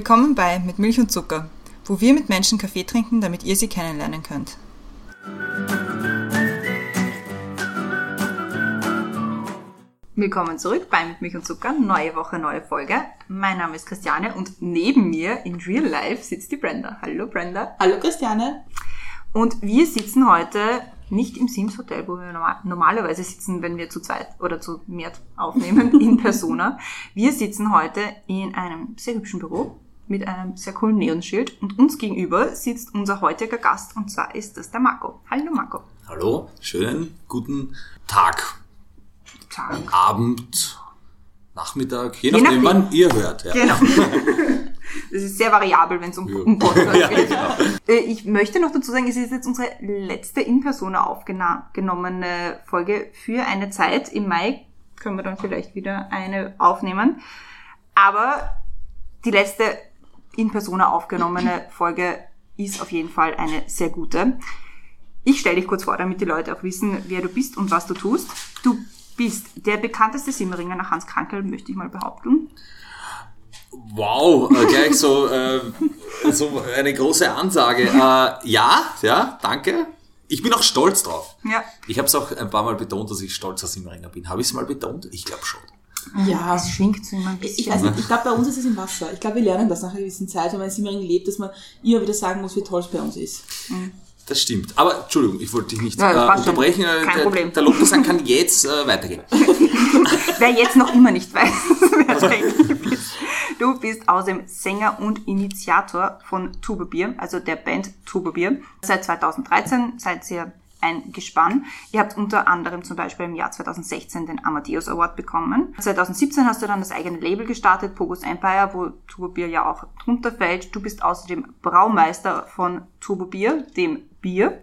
Willkommen bei Mit Milch und Zucker, wo wir mit Menschen Kaffee trinken, damit ihr sie kennenlernen könnt. Willkommen zurück bei Mit Milch und Zucker, neue Woche, neue Folge. Mein Name ist Christiane und neben mir in Real Life sitzt die Brenda. Hallo Brenda. Hallo Christiane. Und wir sitzen heute nicht im Sims Hotel, wo wir normalerweise sitzen, wenn wir zu zweit oder zu mehr aufnehmen, in Persona. Wir sitzen heute in einem sehr hübschen Büro mit einem sehr coolen Neonschild und uns gegenüber sitzt unser heutiger Gast und zwar ist das der Marco. Hallo Marco. Hallo, schönen guten Tag. Tag. Abend, Nachmittag, je, je nachdem, wann ihr hört. Ja. Genau. Das ist sehr variabel, wenn es um, ja. um Podcast ja, geht. Genau. Äh, ich möchte noch dazu sagen, es ist jetzt unsere letzte in Persona aufgenommene Folge für eine Zeit. Im Mai können wir dann vielleicht wieder eine aufnehmen. Aber die letzte in Persona aufgenommene Folge ist auf jeden Fall eine sehr gute. Ich stelle dich kurz vor, damit die Leute auch wissen, wer du bist und was du tust. Du bist der bekannteste Simmeringer nach Hans Krankel, möchte ich mal behaupten. Wow, äh, gleich so, äh, so eine große Ansage. Äh, ja, ja, danke. Ich bin auch stolz drauf. Ja. Ich habe es auch ein paar Mal betont, dass ich stolzer Simmeringer bin. Habe ich es mal betont? Ich glaube schon. Ja, es schwingt so immer ein bisschen. Ich weiß nicht, ich glaube, bei uns ist es im Wasser. Ich glaube, wir lernen das nach einer gewissen Zeit, wenn man in Simmering lebt, dass man immer wieder sagen muss, wie toll es bei uns ist. Mhm. Das stimmt. Aber Entschuldigung, ich wollte dich nicht ja, äh, unterbrechen. Kein der, Problem. Der Lobgesang kann jetzt äh, weitergehen. Wer jetzt noch immer nicht weiß, wer du eigentlich bist. Du bist außerdem Sänger und Initiator von Tubebier, also der Band Tubebier. Seit 2013 seid ihr ein Gespann. Ihr habt unter anderem zum Beispiel im Jahr 2016 den Amadeus Award bekommen. 2017 hast du dann das eigene Label gestartet, Pogus Empire, wo Turbo ja auch drunter fällt. Du bist außerdem Braumeister von Turbo dem Bier.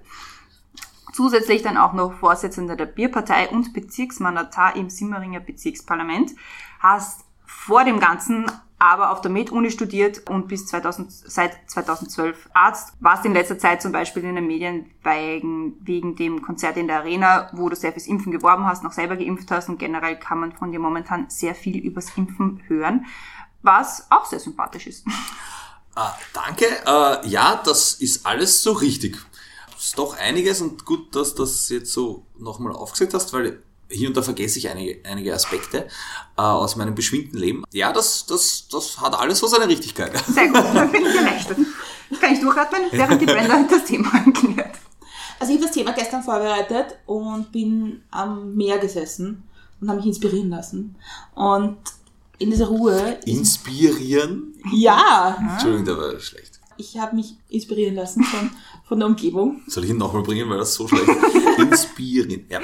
Zusätzlich dann auch noch Vorsitzender der Bierpartei und Bezirksmandatar im Simmeringer Bezirksparlament. Hast vor dem Ganzen aber auf der Med-Uni studiert und bis 2000, seit 2012 Arzt. Warst in letzter Zeit zum Beispiel in den Medien wegen, wegen dem Konzert in der Arena, wo du sehr fürs Impfen geworben hast, noch selber geimpft hast und generell kann man von dir momentan sehr viel übers Impfen hören, was auch sehr sympathisch ist. Ah, danke. Äh, ja, das ist alles so richtig. Ist doch einiges und gut, dass du das jetzt so nochmal aufgesetzt hast, weil hier und da vergesse ich einige, einige Aspekte äh, aus meinem beschwingten Leben. Ja, das, das, das hat alles so seine Richtigkeit. Sehr gut, dann bin ich erleichtert. Kann ich durchatmen, während die Brenda das Thema anklärt. Also ich habe das Thema gestern vorbereitet und bin am Meer gesessen und habe mich inspirieren lassen. Und in dieser Ruhe... Inspirieren? Ja. Entschuldigung, der war schlecht. Ich habe mich inspirieren lassen von, von der Umgebung. Soll ich ihn nochmal bringen, weil das so schlecht ist? Inspirieren, ja.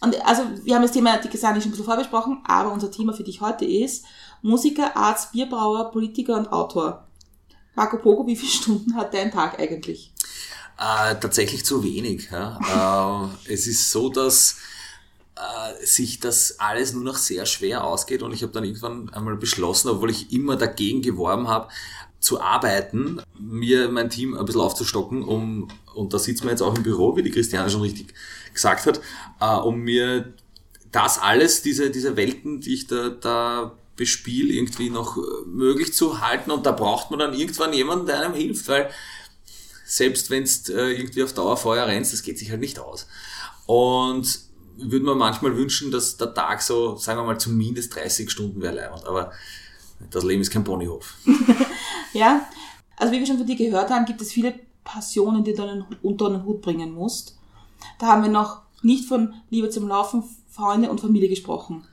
Und also, wir haben das Thema die Gesang schon ein bisschen vorbesprochen, aber unser Thema für dich heute ist Musiker, Arzt, Bierbrauer, Politiker und Autor. Marco Pogo, wie viele Stunden hat dein Tag eigentlich? Äh, tatsächlich zu wenig. Ja. äh, es ist so, dass äh, sich das alles nur noch sehr schwer ausgeht und ich habe dann irgendwann einmal beschlossen, obwohl ich immer dagegen geworben habe, zu arbeiten, mir mein Team ein bisschen aufzustocken, um, und da sitzen wir jetzt auch im Büro, wie die Christiane schon richtig gesagt hat, äh, um mir das alles, diese, diese Welten, die ich da, da bespiele, irgendwie noch möglich zu halten. Und da braucht man dann irgendwann jemanden, der einem hilft, weil selbst wenn du äh, irgendwie auf Dauerfeuer rennst, das geht sich halt nicht aus. Und würde man manchmal wünschen, dass der Tag so, sagen wir mal, zumindest 30 Stunden wäre leibend. Aber das Leben ist kein Ponyhof. ja, also wie wir schon von dir gehört haben, gibt es viele Passionen, die du unter den Hut bringen musst. Da haben wir noch nicht von Liebe zum Laufen, Freunde und Familie gesprochen.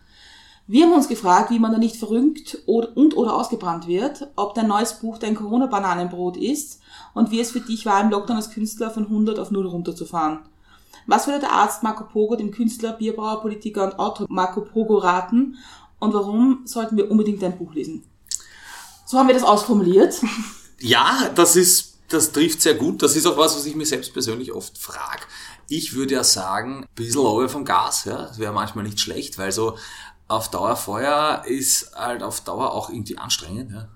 Wir haben uns gefragt, wie man da nicht verrückt und oder ausgebrannt wird, ob dein neues Buch dein Corona-Bananenbrot ist und wie es für dich war, im Lockdown als Künstler von 100 auf 0 runterzufahren. Was würde der Arzt Marco Pogo dem Künstler, Bierbrauer, Politiker und Autor Marco Pogo raten und warum sollten wir unbedingt dein Buch lesen? So haben wir das ausformuliert. Ja, das ist, das trifft sehr gut. Das ist auch was, was ich mir selbst persönlich oft frage. Ich würde ja sagen, ein bisschen Ruhe vom Gas, ja. Das wäre manchmal nicht schlecht, weil so auf Dauer Feuer ist halt auf Dauer auch irgendwie anstrengend, ja.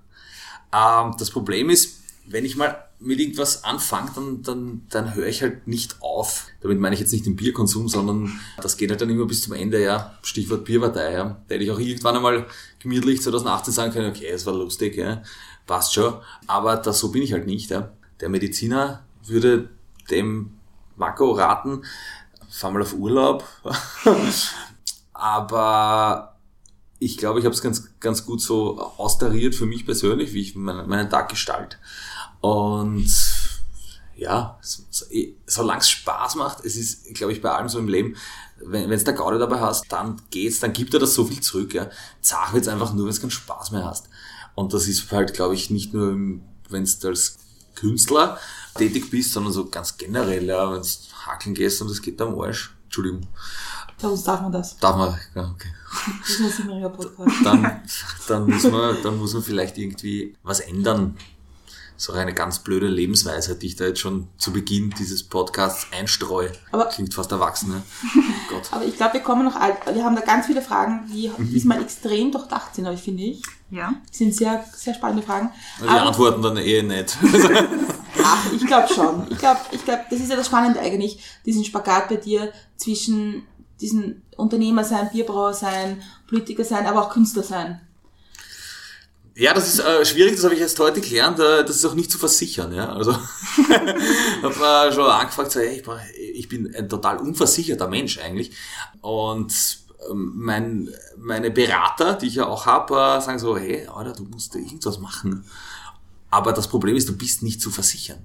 Ähm, das Problem ist, wenn ich mal mit irgendwas anfange, dann, dann, dann höre ich halt nicht auf. Damit meine ich jetzt nicht den Bierkonsum, sondern das geht halt dann immer bis zum Ende, ja. Stichwort Bierpartei, ja. Da hätte ich auch irgendwann einmal gemütlich 2018 sagen können, okay, es war lustig, ja. Passt schon. Aber das, so bin ich halt nicht, ja. Der Mediziner würde dem Marco raten, fahr mal auf Urlaub. Aber ich glaube, ich habe es ganz, ganz gut so austariert für mich persönlich, wie ich meinen, meinen Tag gestalte. Und ja, solange es Spaß macht, es ist, glaube ich, bei allem so im Leben, wenn es der Gaude dabei hast, dann geht's, dann gibt er das so viel zurück. Ja. Zach wird's einfach nur, wenn es keinen Spaß mehr hast. Und das ist halt, glaube ich, nicht nur, wenn du als Künstler tätig bist, sondern so ganz generell, ja, wenn du hackeln gehst und es geht am Arsch. Entschuldigung. Bei uns darf man das. Darf man, ja, okay. Das ist ein Podcast. Dann, dann, muss man, dann muss man vielleicht irgendwie was ändern. So eine ganz blöde Lebensweise, die ich da jetzt schon zu Beginn dieses Podcasts einstreue. Aber, Klingt fast erwachsen, ne? Gott. Aber ich glaube, wir kommen noch, wir haben da ganz viele Fragen, die mhm. diesmal extrem durchdacht sind, aber ich finde ich. Ja. Das sind sehr, sehr spannende Fragen. Die aber, antworten dann eh nicht. Ach, ich glaube schon. Ich glaube, ich glaube, das ist ja das Spannende eigentlich, diesen Spagat bei dir zwischen diesen Unternehmer sein, Bierbrauer sein, Politiker sein, aber auch Künstler sein. Ja, das ist äh, schwierig, das habe ich erst heute gelernt, äh, das ist auch nicht zu versichern. Ja? Also habe äh, schon angefragt, so, hey, ich, ich bin ein total unversicherter Mensch eigentlich. Und ähm, mein, meine Berater, die ich ja auch habe, äh, sagen so, hey, Alter, du musst irgendwas machen. Aber das Problem ist, du bist nicht zu versichern.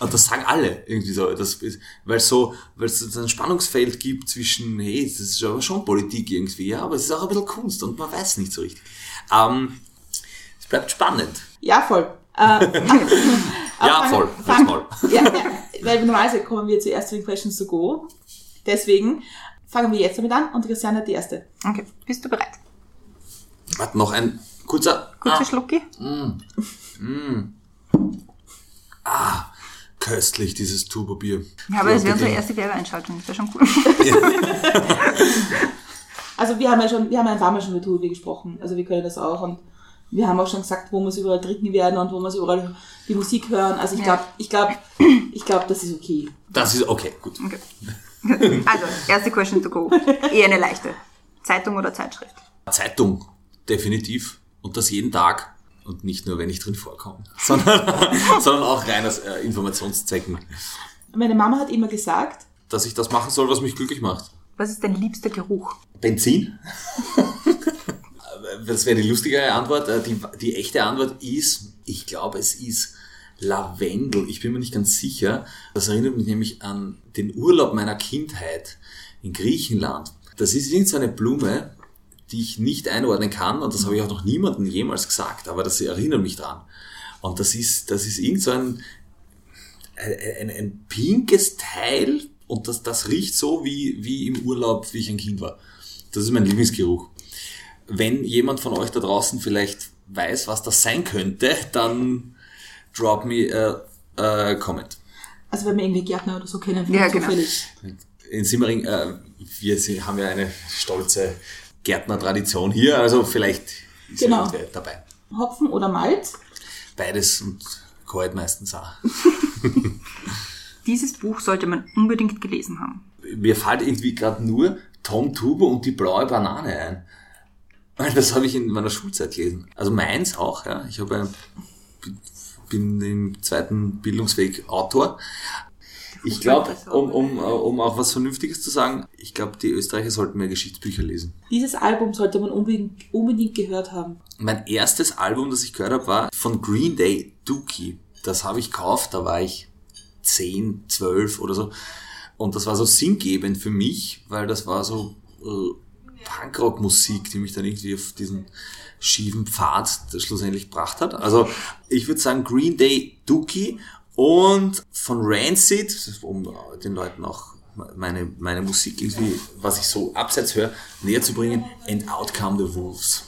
Und das sagen alle irgendwie so, das, weil so, weil es so ein Spannungsfeld gibt zwischen, hey, das ist aber schon Politik irgendwie, ja, aber es ist auch ein bisschen Kunst und man weiß nicht so richtig. Ähm, es bleibt spannend. Ja, voll. Äh, ja, voll. Fang, mal. Ja, ja, weil normalerweise kommen wir zuerst zu den Questions to go. Deswegen fangen wir jetzt damit an und Christiane hat die erste. Okay, bist du bereit? Warte, noch ein kurzer... Kurzer ah. Schlucki. Mm. Mm. Ah, köstlich, dieses Turbobier. Ja, aber das wäre unsere erste Werbeeinschaltung, das wäre schon cool. also wir haben ja schon, wir haben ja ein paar Mal schon über Turbobier gesprochen, also wir können das auch und wir haben auch schon gesagt, wo wir es überall trinken werden und wo wir es überall die Musik hören. Also ich glaube, ich glaube, ich glaube, das ist okay. Das ist okay, gut. Okay. Also, erste Question to go. Eher eine leichte. Zeitung oder Zeitschrift? Zeitung, definitiv. Und das jeden Tag. Und nicht nur, wenn ich drin vorkomme, sondern, sondern auch rein aus äh, Informationszwecken. Meine Mama hat immer gesagt, dass ich das machen soll, was mich glücklich macht. Was ist dein liebster Geruch? Benzin. Das wäre die lustigere Antwort. Äh, die, die echte Antwort ist, ich glaube, es ist Lavendel. Ich bin mir nicht ganz sicher. Das erinnert mich nämlich an den Urlaub meiner Kindheit in Griechenland. Das ist irgendeine Blume, die ich nicht einordnen kann und das habe ich auch noch niemandem jemals gesagt, aber das erinnert mich dran. Und das ist, das ist irgend so ein, ein, ein pinkes Teil und das, das riecht so wie, wie im Urlaub, wie ich ein Kind war. Das ist mein Lieblingsgeruch. Wenn jemand von euch da draußen vielleicht weiß, was das sein könnte, dann drop me a, a comment. Also wenn wir irgendwie Gärtner oder so kennen, ja, genau. zufällig. In Simmering, äh, wir haben ja eine stolze Gärtnertradition hier, also vielleicht ist genau. dabei. Hopfen oder Malz? Beides und kalt meistens auch. Dieses Buch sollte man unbedingt gelesen haben. Mir fällt irgendwie gerade nur Tom Tuber und die blaue Banane ein. Das habe ich in meiner Schulzeit gelesen. Also meins auch, ja. Ich habe ein, bin im zweiten Bildungsweg Autor. Ich glaube, um, um, um auch was Vernünftiges zu sagen, ich glaube, die Österreicher sollten mehr Geschichtsbücher lesen. Dieses Album sollte man unbedingt, unbedingt gehört haben. Mein erstes Album, das ich gehört habe, war von Green Day, Dookie. Das habe ich gekauft, da war ich 10, 12 oder so. Und das war so sinngebend für mich, weil das war so äh, Punkrock-Musik, die mich dann irgendwie auf diesen schiefen Pfad schlussendlich gebracht hat. Also ich würde sagen Green Day, Dookie und von Rancid, um den Leuten auch meine, meine Musik irgendwie, was ich so abseits höre, näher zu bringen, And Out Come the Wolves.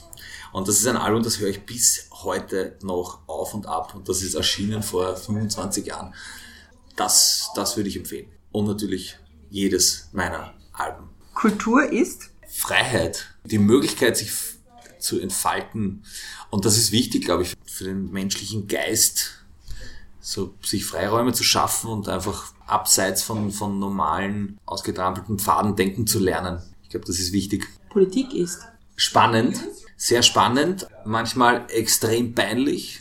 Und das ist ein Album, das höre ich bis heute noch auf und ab. Und das ist erschienen vor 25 Jahren. Das, das würde ich empfehlen. Und natürlich jedes meiner Alben. Kultur ist? Freiheit. Die Möglichkeit, sich zu entfalten. Und das ist wichtig, glaube ich, für den menschlichen Geist so sich Freiräume zu schaffen und einfach abseits von, von normalen, ausgetrampelten Pfaden denken zu lernen. Ich glaube, das ist wichtig. Politik ist. Spannend, sehr spannend, manchmal extrem peinlich,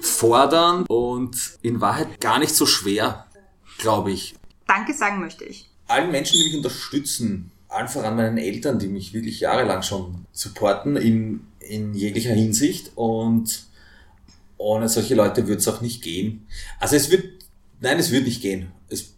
fordernd und in Wahrheit gar nicht so schwer, glaube ich. Danke sagen möchte ich. Allen Menschen, die mich unterstützen, allen voran meinen Eltern, die mich wirklich jahrelang schon supporten in, in jeglicher Hinsicht und ohne solche Leute wird es auch nicht gehen. Also es wird, nein, es wird nicht gehen. Es,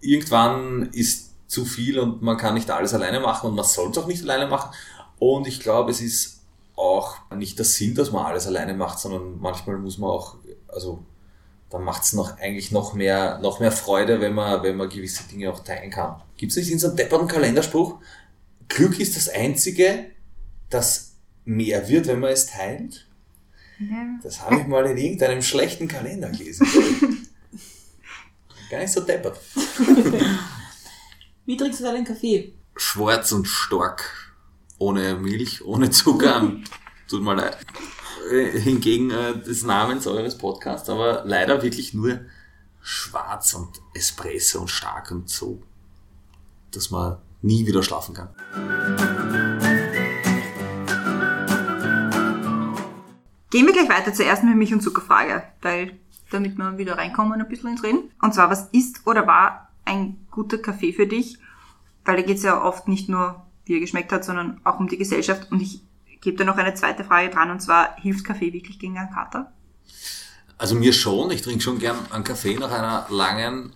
irgendwann ist zu viel und man kann nicht alles alleine machen und man soll es auch nicht alleine machen. Und ich glaube, es ist auch nicht der Sinn, dass man alles alleine macht, sondern manchmal muss man auch, also dann macht es noch eigentlich noch mehr, noch mehr Freude, wenn man, wenn man gewisse Dinge auch teilen kann. Gibt es nicht in so einem depperten Kalenderspruch? Glück ist das Einzige, das mehr wird, wenn man es teilt. Ja. Das habe ich mal in irgendeinem schlechten Kalender gelesen. Gar nicht so deppert. Wie trinkst du deinen Kaffee? Schwarz und stark. Ohne Milch, ohne Zucker. Tut mir leid. Äh, Hingegen äh, des Namens eures Podcasts, aber leider wirklich nur schwarz und Espresso und stark und so, dass man nie wieder schlafen kann. Gehen wir gleich weiter zur ersten Milch- und Zuckerfrage, weil damit wir wieder reinkommen ein bisschen ins Reden. Und zwar, was ist oder war ein guter Kaffee für dich? Weil da geht es ja oft nicht nur, wie er geschmeckt hat, sondern auch um die Gesellschaft. Und ich gebe da noch eine zweite Frage dran, und zwar, hilft Kaffee wirklich gegen einen Kater? Also mir schon, ich trinke schon gern einen Kaffee nach einer langen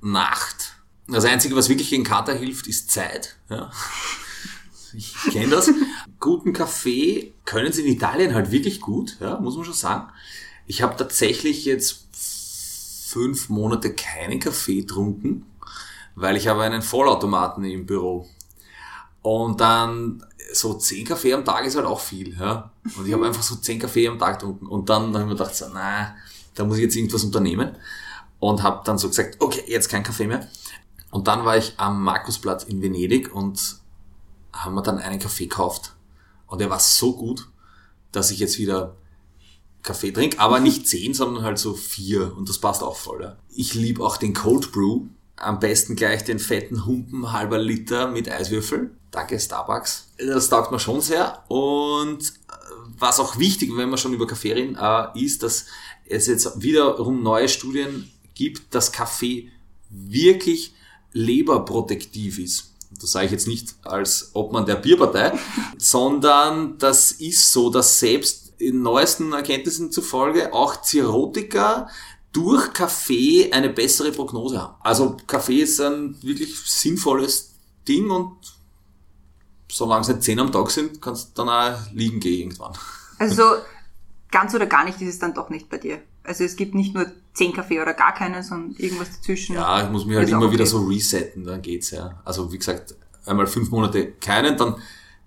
Nacht. Das Einzige, was wirklich gegen Kater hilft, ist Zeit. Ja. Ich kenne das. Guten Kaffee können sie in Italien halt wirklich gut, ja, muss man schon sagen. Ich habe tatsächlich jetzt fünf Monate keinen Kaffee getrunken, weil ich habe einen Vollautomaten im Büro. Und dann so zehn Kaffee am Tag ist halt auch viel, ja. Und ich habe einfach so zehn Kaffee am Tag getrunken. Und dann habe ich mir gedacht, so, na, da muss ich jetzt irgendwas unternehmen. Und habe dann so gesagt, okay, jetzt kein Kaffee mehr. Und dann war ich am Markusplatz in Venedig und haben wir dann einen Kaffee gekauft. Und der war so gut, dass ich jetzt wieder Kaffee trinke, aber nicht zehn, sondern halt so vier. Und das passt auch voll. Ja. Ich liebe auch den Cold Brew. Am besten gleich den fetten Humpen halber Liter mit Eiswürfel. Danke Starbucks. Das taugt mir schon sehr. Und äh, was auch wichtig, wenn wir schon über Kaffee reden, äh, ist, dass es jetzt wiederum neue Studien gibt, dass Kaffee wirklich leberprotektiv ist. Das sage ich jetzt nicht als Obmann der Bierpartei, sondern das ist so, dass selbst in neuesten Erkenntnissen zufolge auch Cirrhotiker durch Kaffee eine bessere Prognose haben. Also Kaffee ist ein wirklich sinnvolles Ding und solange es nicht zehn am Tag sind, kannst du dann auch liegen gehen irgendwann. Also ganz oder gar nicht ist es dann doch nicht bei dir. Also es gibt nicht nur zehn Kaffee oder gar keinen, sondern irgendwas dazwischen. Ja, ich muss mich halt immer wieder okay. so resetten, dann geht's ja. Also wie gesagt, einmal fünf Monate keinen, dann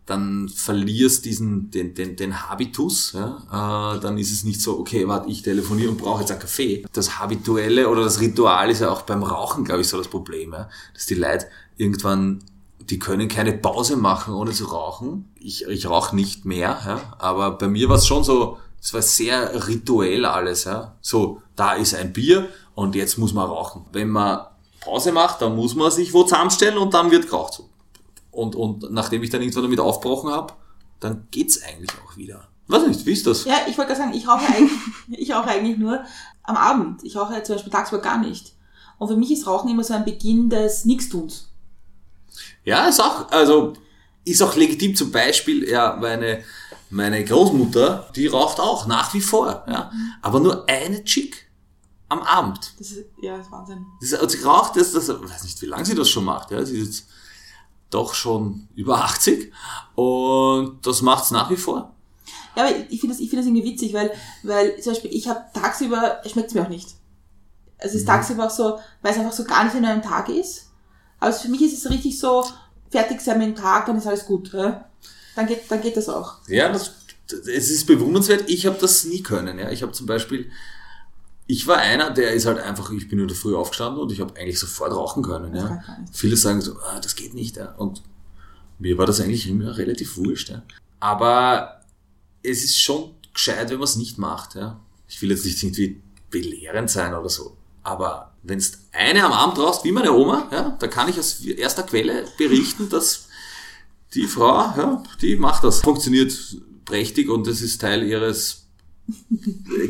dann verlierst diesen den den den Habitus, ja. Äh, dann ist es nicht so, okay, warte, ich telefoniere und brauche jetzt einen Kaffee. Das habituelle oder das Ritual ist ja auch beim Rauchen, glaube ich, so das Problem, ja, dass die Leute irgendwann die können keine Pause machen, ohne zu rauchen. Ich, ich rauche nicht mehr, ja. aber bei mir war es schon so, es war sehr rituell alles. Ja. So, da ist ein Bier und jetzt muss man rauchen. Wenn man Pause macht, dann muss man sich wo zusammenstellen und dann wird geraucht. Und, und nachdem ich dann irgendwann damit aufgebrochen habe, dann geht's eigentlich auch wieder. Weiß nicht, wie ist das? Ja, ich wollte gerade sagen, ich rauche eigentlich, ich rauche eigentlich nur am Abend. Ich rauche zum Beispiel tagsüber gar nicht. Und für mich ist Rauchen immer so ein Beginn des Nichtstuns. Ja, ist auch, also, ist auch legitim. Zum Beispiel, ja, meine, meine Großmutter, die raucht auch nach wie vor, ja. Aber nur eine Chick am Abend. Das ist, ja, das ist Wahnsinn. Das, und sie raucht das, das, ich weiß nicht, wie lange sie das schon macht, ja. Sie ist jetzt doch schon über 80 und das macht's nach wie vor. Ja, aber ich finde das, ich finde das irgendwie witzig, weil, weil zum Beispiel ich habe tagsüber, schmeckt's mir auch nicht. Also es ist tagsüber auch so, weil es einfach so gar nicht in einem Tag ist. Aber für mich ist es richtig so, fertig sein mit dem Tag, dann ist alles gut. Ja? Dann, geht, dann geht das auch. Ja, das, es ist bewundernswert. Ich habe das nie können. Ja. Ich habe zum Beispiel, ich war einer, der ist halt einfach, ich bin in der Früh aufgestanden und ich habe eigentlich sofort rauchen können. Ja. Viele sagen so, ah, das geht nicht. Ja. Und mir war das eigentlich immer relativ wurscht. Ja. Aber es ist schon gescheit, wenn man es nicht macht. Ja. Ich will jetzt nicht irgendwie belehrend sein oder so. Aber wenn du eine am Abend brauchst, wie meine Oma, ja, da kann ich aus erster Quelle berichten, dass die Frau, ja, die macht das. Funktioniert prächtig und das ist Teil ihres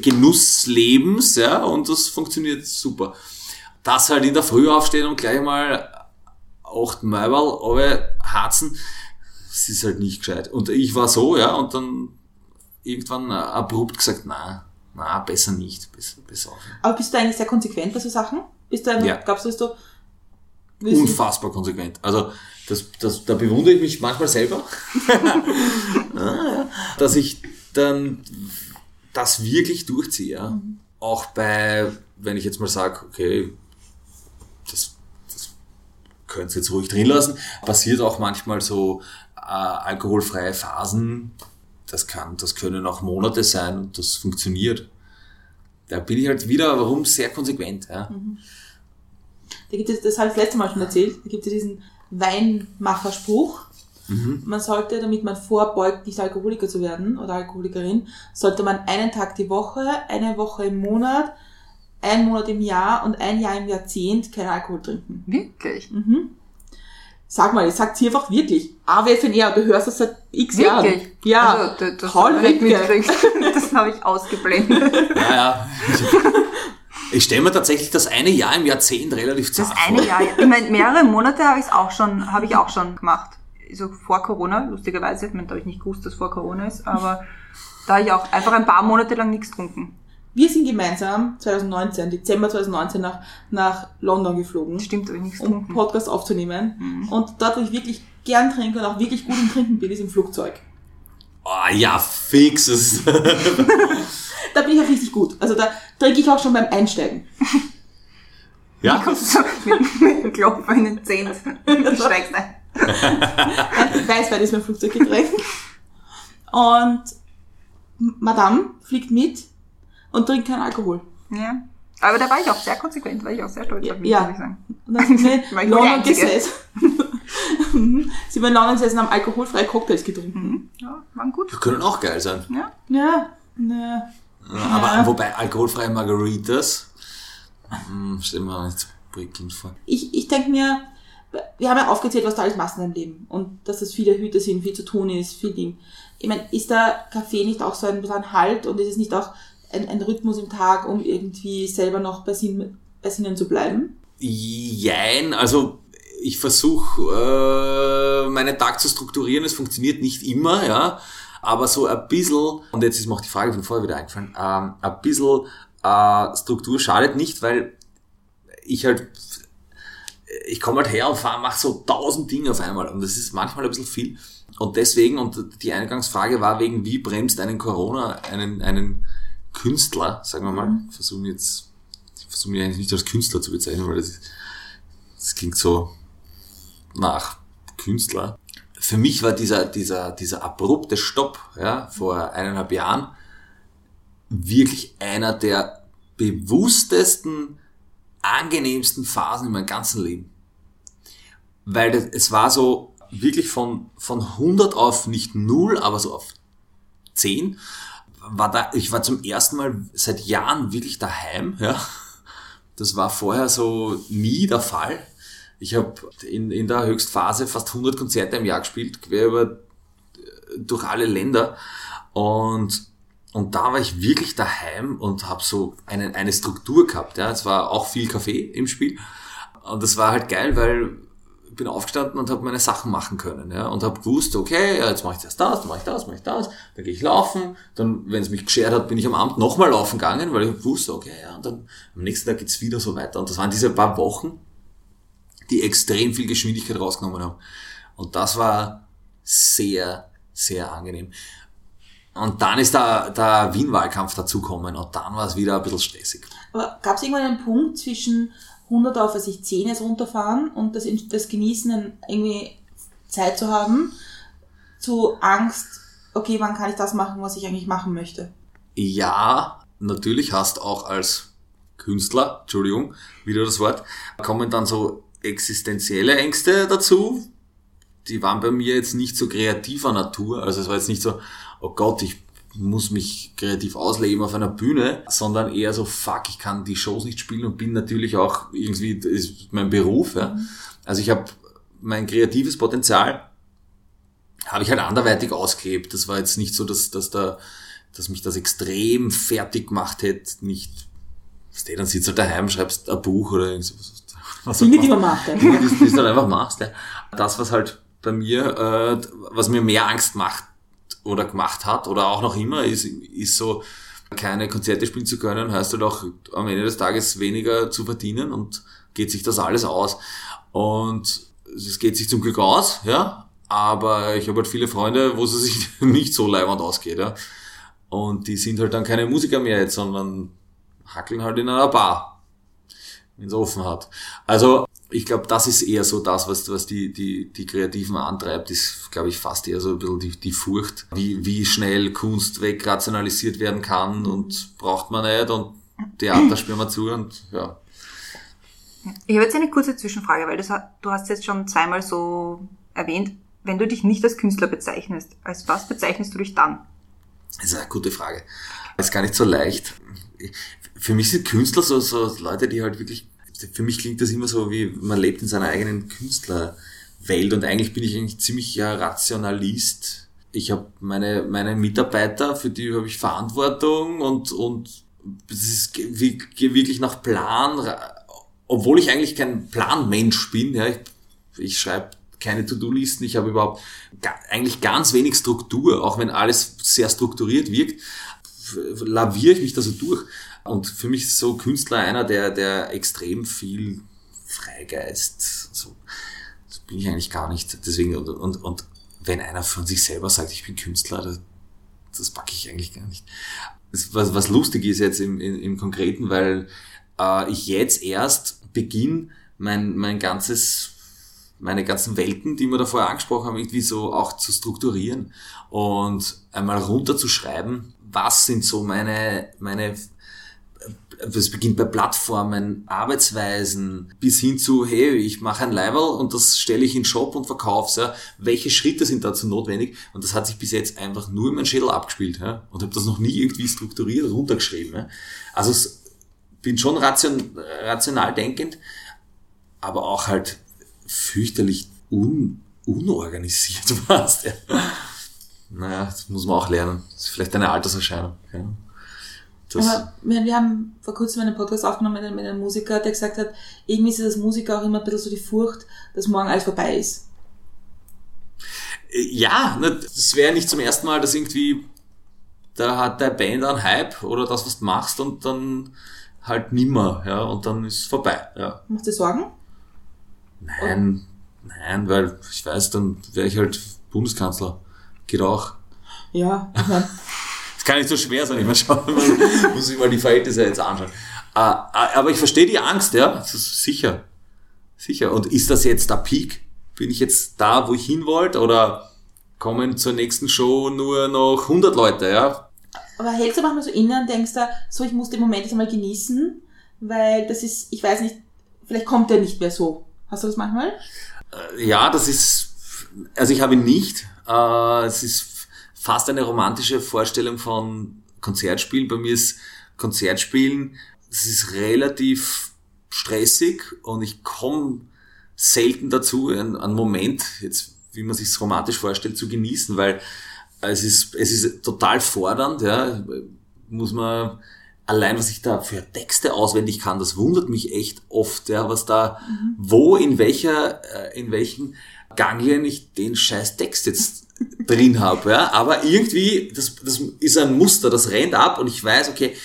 Genusslebens, ja, und das funktioniert super. Das halt in der Früh aufstehen und gleich mal acht Möbel, aber harzen, das ist halt nicht gescheit. Und ich war so, ja, und dann irgendwann abrupt gesagt, na, na, besser nicht, besser, besser aufhören. Aber bist du eigentlich sehr konsequent bei so Sachen? Bist du, Ja. glaubst du, willst du- Unfassbar konsequent. Also das, das, da bewundere ich mich manchmal selber, dass ich dann das wirklich durchziehe. Ja. Auch bei, wenn ich jetzt mal sage, okay, das, das könnt ihr jetzt ruhig drin lassen, passiert auch manchmal so äh, alkoholfreie Phasen. Das kann, das können auch Monate sein und das funktioniert. Da bin ich halt wieder, warum, sehr konsequent. Ja. Da gibt es, das habe ich das letzte Mal schon erzählt, da gibt es diesen Weinmacherspruch. Man sollte, damit man vorbeugt, nicht Alkoholiker zu werden oder Alkoholikerin, sollte man einen Tag die Woche, eine Woche im Monat, einen Monat im Jahr und ein Jahr im Jahrzehnt keinen Alkohol trinken. Wirklich? Mhm. Sag mal, ich sag's hier einfach wirklich. AWFNR, du hörst das seit x Jahren. Wirklich? Ja, Also, das, das Paul habe ich Ripke. mitgekriegt. Das habe ich ausgeblendet. Ja, ja. Ich, stelle mir tatsächlich das eine Jahr im Jahrzehnt relativ Das zart eine vor. Jahr. Ich meine, mehrere Monate habe ich es auch schon, habe ich auch schon gemacht. So vor Corona, lustigerweise. Ich meine, da habe ich nicht gewusst, dass vor Corona ist, aber da habe ich auch einfach ein paar Monate lang nichts getrunken. Wir sind gemeinsam 2019, Dezember 2019 nach, nach London geflogen. Stimmt, habe ich nichts um getrunken. Podcast aufzunehmen. Und dort, wo ich wirklich gern trinke und auch wirklich gut im Trinken bin, ist im Flugzeug. Oh, ja, fix. Es- Da bin ich auch richtig gut. Also da trinke ich auch schon beim Einsteigen. ja, Kommst du mit, mit dem Klopfer in den Zehen. Du steigst ein. Ein Weißwein ist mein Flugzeuggetränk. Und Madame fliegt mit und trinkt keinen Alkohol. Ja. Aber da war ich auch sehr konsequent, war ich auch sehr stolz auf mich, Ja. muss ich sagen. Und dann sind wir ich Einzige. gesessen. sind wir in London gesessen und haben alkoholfreie Cocktails getrunken. Ja, waren gut. die können auch geil sein. Ja. Ja, ja. Aber wobei alkoholfreie Margaritas, hm, stell mir auch nicht so prickelnd vor. ich, ich denke mir, wir haben ja aufgezählt, was da alles machst in deinem Leben. Und dass es viele Hüte sind, viel zu tun ist, viel Ding. Ich meine, ist der Kaffee nicht auch so ein, so ein Halt und ist es nicht auch ein, ein Rhythmus im Tag, um irgendwie selber noch bei, Sinn, bei Sinnen zu bleiben? Jein, also ich versuche äh, meinen Tag zu strukturieren, es funktioniert nicht immer, ja, aber so ein bisschen, und jetzt ist mir auch die Frage von vorher wieder eingefallen, ähm, ein bisschen äh, Struktur schadet nicht, weil ich halt, ich komme halt her und fahre, mache so tausend Dinge auf einmal und das ist manchmal ein bisschen viel. Und deswegen, und die Eingangsfrage war wegen, wie bremst einen Corona, einen, einen Künstler, sagen wir mal, versuchen jetzt, ich versuche mich eigentlich nicht als Künstler zu bezeichnen, weil das ist, das klingt so nach Künstler. Für mich war dieser, dieser, dieser abrupte Stopp, ja, vor eineinhalb Jahren wirklich einer der bewusstesten, angenehmsten Phasen in meinem ganzen Leben. Weil das, es war so wirklich von, von 100 auf nicht 0, aber so auf 10. War da, ich war zum ersten Mal seit Jahren wirklich daheim, ja. Das war vorher so nie der Fall. Ich habe in, in der Höchstphase fast 100 Konzerte im Jahr gespielt, quer über durch alle Länder. Und und da war ich wirklich daheim und habe so eine, eine Struktur gehabt. Ja, es war auch viel Kaffee im Spiel. Und das war halt geil, weil ich bin aufgestanden und habe meine Sachen machen können, ja, und habe gewusst, okay, ja, jetzt mache ich das, das, mache ich das, mache ich das, dann gehe ich laufen, dann, wenn es mich geschert hat, bin ich am Abend nochmal laufen gegangen, weil ich wusste, okay, ja, und dann am nächsten Tag geht's wieder so weiter. Und das waren diese paar Wochen, die extrem viel Geschwindigkeit rausgenommen haben. Und das war sehr, sehr angenehm. Und dann ist der, der Wien-Wahlkampf dazugekommen und dann war es wieder ein bisschen stressig. Aber gab es irgendwann einen Punkt zwischen 100 auf, was ich 10 jetzt runterfahren und das, das Genießen, dann irgendwie Zeit zu haben, zu Angst, okay, wann kann ich das machen, was ich eigentlich machen möchte? Ja, natürlich hast auch als Künstler, Entschuldigung, wieder das Wort, kommen dann so existenzielle Ängste dazu. Die waren bei mir jetzt nicht so kreativer Natur. Also es war jetzt nicht so, oh Gott, ich muss mich kreativ ausleben auf einer Bühne, sondern eher so, fuck, ich kann die Shows nicht spielen und bin natürlich auch irgendwie, das ist mein Beruf. Ja. Also ich habe mein kreatives Potenzial habe ich halt anderweitig ausgelebt. Das war jetzt nicht so, dass, dass, da, dass mich das extrem fertig gemacht hätte. Nicht, was dann sitzt halt daheim, schreibst ein Buch oder irgendwas. Was Dinge, die man macht. Dinge, die, die du halt einfach machst. Ja. Das, was halt bei mir, äh, was mir mehr Angst macht oder gemacht hat oder auch noch immer, ist, ist so, keine Konzerte spielen zu können, heißt halt auch am Ende des Tages weniger zu verdienen und geht sich das alles aus. Und es geht sich zum Glück aus, ja, aber ich habe halt viele Freunde, wo es sich nicht so leibend ausgeht, ja. Und die sind halt dann keine Musiker mehr jetzt, sondern hackeln halt in einer Bar, wenn es offen hat. Also ich glaube, das ist eher so das, was, was die, die, die Kreativen antreibt, ist, glaube ich, fast eher so ein bisschen die, die Furcht, wie, wie schnell Kunst wegrationalisiert werden kann und braucht man nicht und Theater spielen wir zu und ja. Ich habe jetzt eine kurze Zwischenfrage, weil das, du hast jetzt schon zweimal so erwähnt, wenn du dich nicht als Künstler bezeichnest, als was bezeichnest du dich dann? Das ist eine gute Frage. Das ist gar nicht so leicht. Für mich sind Künstler so, so Leute, die halt wirklich für mich klingt das immer so, wie man lebt in seiner eigenen Künstlerwelt und eigentlich bin ich eigentlich ziemlich ja Rationalist. Ich habe meine, meine Mitarbeiter, für die habe ich Verantwortung und, und es ist wirklich nach Plan, obwohl ich eigentlich kein Planmensch bin. Ja, ich, ich schreibe keine To-Do-Listen, ich habe überhaupt eigentlich ganz wenig Struktur, auch wenn alles sehr strukturiert wirkt, laviere ich mich da so durch. Und für mich ist so Künstler einer, der, der extrem viel Freigeist, so, das bin ich eigentlich gar nicht. Deswegen, und, und, und wenn einer von sich selber sagt, ich bin Künstler, das, das packe ich eigentlich gar nicht. Das, was, was lustig ist jetzt im, im, im Konkreten, weil äh, ich jetzt erst beginne, mein, mein ganzes meine ganzen Welten, die wir da vorher angesprochen haben, irgendwie so auch zu strukturieren und einmal runterzuschreiben, was sind so meine, meine das beginnt bei Plattformen, Arbeitsweisen, bis hin zu, hey, ich mache ein Level und das stelle ich in den Shop und verkaufe ja. Welche Schritte sind dazu notwendig? Und das hat sich bis jetzt einfach nur in meinem Schädel abgespielt ja. und habe das noch nie irgendwie strukturiert runtergeschrieben. Ja. Also bin schon ration, rational denkend, aber auch halt fürchterlich un, unorganisiert warst. Ja. Naja, das muss man auch lernen. Das ist vielleicht eine Alterserscheinung. Ja. Das Aber wir, wir haben vor kurzem einen Podcast aufgenommen mit einem, mit einem Musiker, der gesagt hat, irgendwie ist als Musiker auch immer ein bisschen so die Furcht, dass morgen alles vorbei ist. Ja, das wäre nicht zum ersten Mal, dass irgendwie da hat der Band einen Hype oder das, was du machst und dann halt nimmer, ja, und dann ist es vorbei, ja. Machst du Sorgen? Nein, oder? nein, weil ich weiß, dann wäre ich halt Bundeskanzler. Geht auch. Ja, ich mein, Das kann nicht so schwer sein. Ich meine, schauen, muss ich mal die Verhältnisse jetzt anschauen. Äh, äh, aber ich verstehe die Angst, ja. Das ist sicher. Sicher. Und ist das jetzt der Peak? Bin ich jetzt da, wo ich hin wollte? Oder kommen zur nächsten Show nur noch 100 Leute, ja? Aber hältst du manchmal so innen und denkst da, so, ich muss den Moment jetzt einmal genießen, weil das ist, ich weiß nicht, vielleicht kommt der nicht mehr so. Hast du das manchmal? Äh, ja, das ist, also ich habe ihn nicht. Es ist fast eine romantische Vorstellung von Konzertspielen. Bei mir ist Konzertspielen, es ist relativ stressig und ich komme selten dazu, einen, einen Moment, jetzt wie man sich romantisch vorstellt, zu genießen, weil es ist, es ist total fordernd, ja, muss man allein, was ich da für Texte auswendig kann, das wundert mich echt oft, ja, was da, mhm. wo, in welcher, äh, in welchen Ganglien ich den scheiß Text jetzt drin habe. Ja? Aber irgendwie, das, das ist ein Muster, das rennt ab und ich weiß, okay,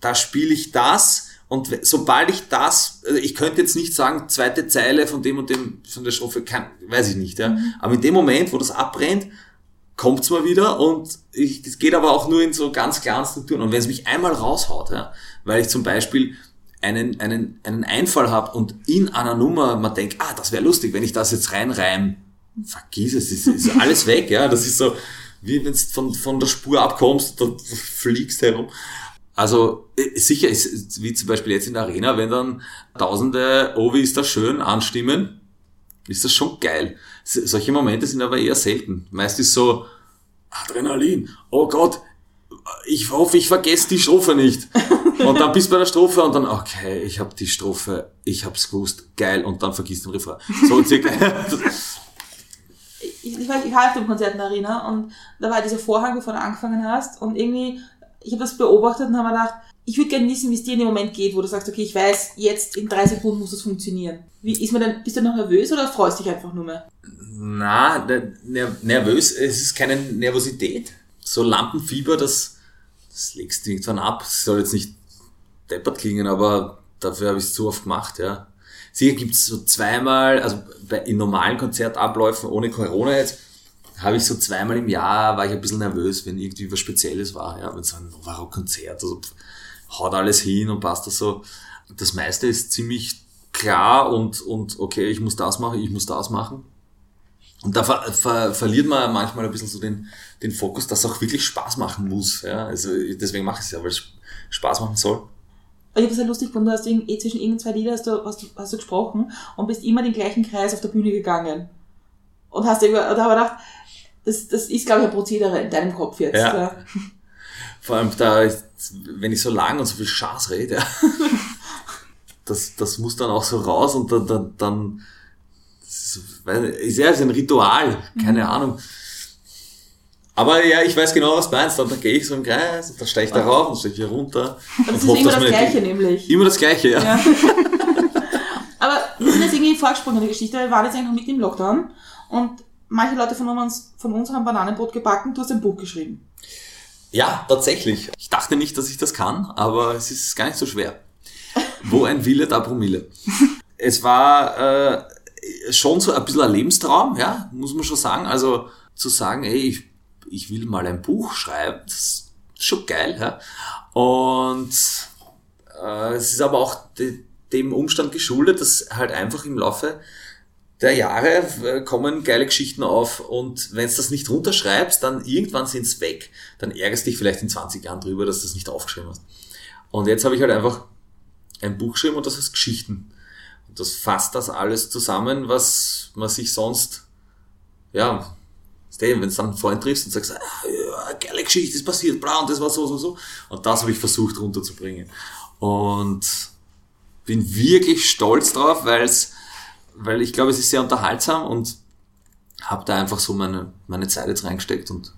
da spiele ich das und sobald ich das, also ich könnte jetzt nicht sagen, zweite Zeile von dem und dem, von der Strophe, kann, weiß ich nicht. Ja? Mhm. Aber in dem Moment, wo das abbrennt, kommt's mal wieder und ich, das geht aber auch nur in so ganz klaren Strukturen. Und wenn es mich einmal raushaut, ja, weil ich zum Beispiel einen, einen, einen Einfall habe und in einer Nummer man denkt, ah, das wäre lustig, wenn ich das jetzt reinreim, vergiss es, ist, ist alles weg, ja. Das ist so, wie wenn du von, von der Spur abkommst, dann fliegst herum. Also äh, sicher ist, wie zum Beispiel jetzt in der Arena, wenn dann tausende Oh, wie ist das schön anstimmen, ist das schon geil. Solche Momente sind aber eher selten. Meist ist so Adrenalin, oh Gott, ich hoffe, ich vergesse die Strophe nicht. Und dann bist du bei der Strophe und dann, okay, ich habe die Strophe, ich hab's gewusst, geil, und dann vergisst du den Refrain. So circa. ich, ich, weiß, ich war auf dem Konzert in der Arena und da war dieser Vorhang, bevor du angefangen hast und irgendwie, ich habe das beobachtet und habe mir gedacht, ich würde gerne wissen, wie es dir in dem Moment geht, wo du sagst, okay, ich weiß, jetzt in drei Sekunden muss das funktionieren. Wie, ist man denn, bist du noch nervös oder freust dich einfach nur mehr? Na, ner nervös, es ist keine Nervosität. So Lampenfieber, das, das legst du irgendwann ab. Das soll jetzt nicht deppert klingen, aber dafür habe ich es zu oft gemacht, ja. Sicher gibt es so zweimal, also bei, in normalen Konzertabläufen ohne Corona jetzt, habe ich so zweimal im Jahr, war ich ein bisschen nervös, wenn irgendwie was Spezielles war, ja, wenn so ein Nova-Konzert, also haut alles hin und passt das so. Das meiste ist ziemlich klar und, und okay, ich muss das machen, ich muss das machen. Und da ver, ver, verliert man manchmal ein bisschen so den, den Fokus, dass es auch wirklich Spaß machen muss. Ja? Also deswegen mache ich es ja, weil es Spaß machen soll. Ich habe es ja lustig gefunden, du hast eh zwischen irgendeinen zwei Lieder hast du, hast, du, hast du gesprochen und bist immer den gleichen Kreis auf der Bühne gegangen. Und hast irgendwie, da habe ich gedacht, das, das ist, glaube ich, ein Prozedere in deinem Kopf jetzt. Ja. ja. Vor allem da, wenn ich so lang und so viel Schaß rede, das, das muss dann auch so raus und dann, dann, dann ist ja ein Ritual, keine mhm. Ahnung. Aber ja, ich weiß genau, was du meinst. Und dann gehe ich so im Kreis und dann steige ich da rauf und steige ich hier runter. Das ist hoffe, immer das Gleiche nämlich. Immer das Gleiche, ja. ja. Aber wir sind jetzt irgendwie vorgesprungen in der Geschichte. Wir waren jetzt eigentlich noch mit im Lockdown und manche Leute von uns, von uns haben Bananenbrot gebacken. Du hast ein Buch geschrieben. Ja, tatsächlich. Ich dachte nicht, dass ich das kann, aber es ist gar nicht so schwer. Wo ein Wille, da Promille. Es war äh, schon so ein bisschen ein Lebenstraum, ja, muss man schon sagen. Also zu sagen, ey, ich ich will mal ein Buch schreiben. Das ist schon geil. Ja? Und äh, es ist aber auch de, dem Umstand geschuldet, dass halt einfach im Laufe der Jahre äh, kommen geile Geschichten auf und wenn du das nicht runterschreibst, dann irgendwann sind es weg. Dann ärgerst du dich vielleicht in 20 Jahren drüber, dass du das nicht aufgeschrieben hast. Und jetzt habe ich halt einfach ein Buch geschrieben und das heißt Geschichten. Und das fasst das alles zusammen, was man sich sonst, ja, wenn du dann einen Freund triffst und sagst, ah, ja, geile Geschichte, ist passiert, bla, und das war so, so, so. Und das habe ich versucht runterzubringen. Und bin wirklich stolz drauf, weil's, weil ich glaube, es ist sehr unterhaltsam und habe da einfach so meine, meine Zeit jetzt reingesteckt und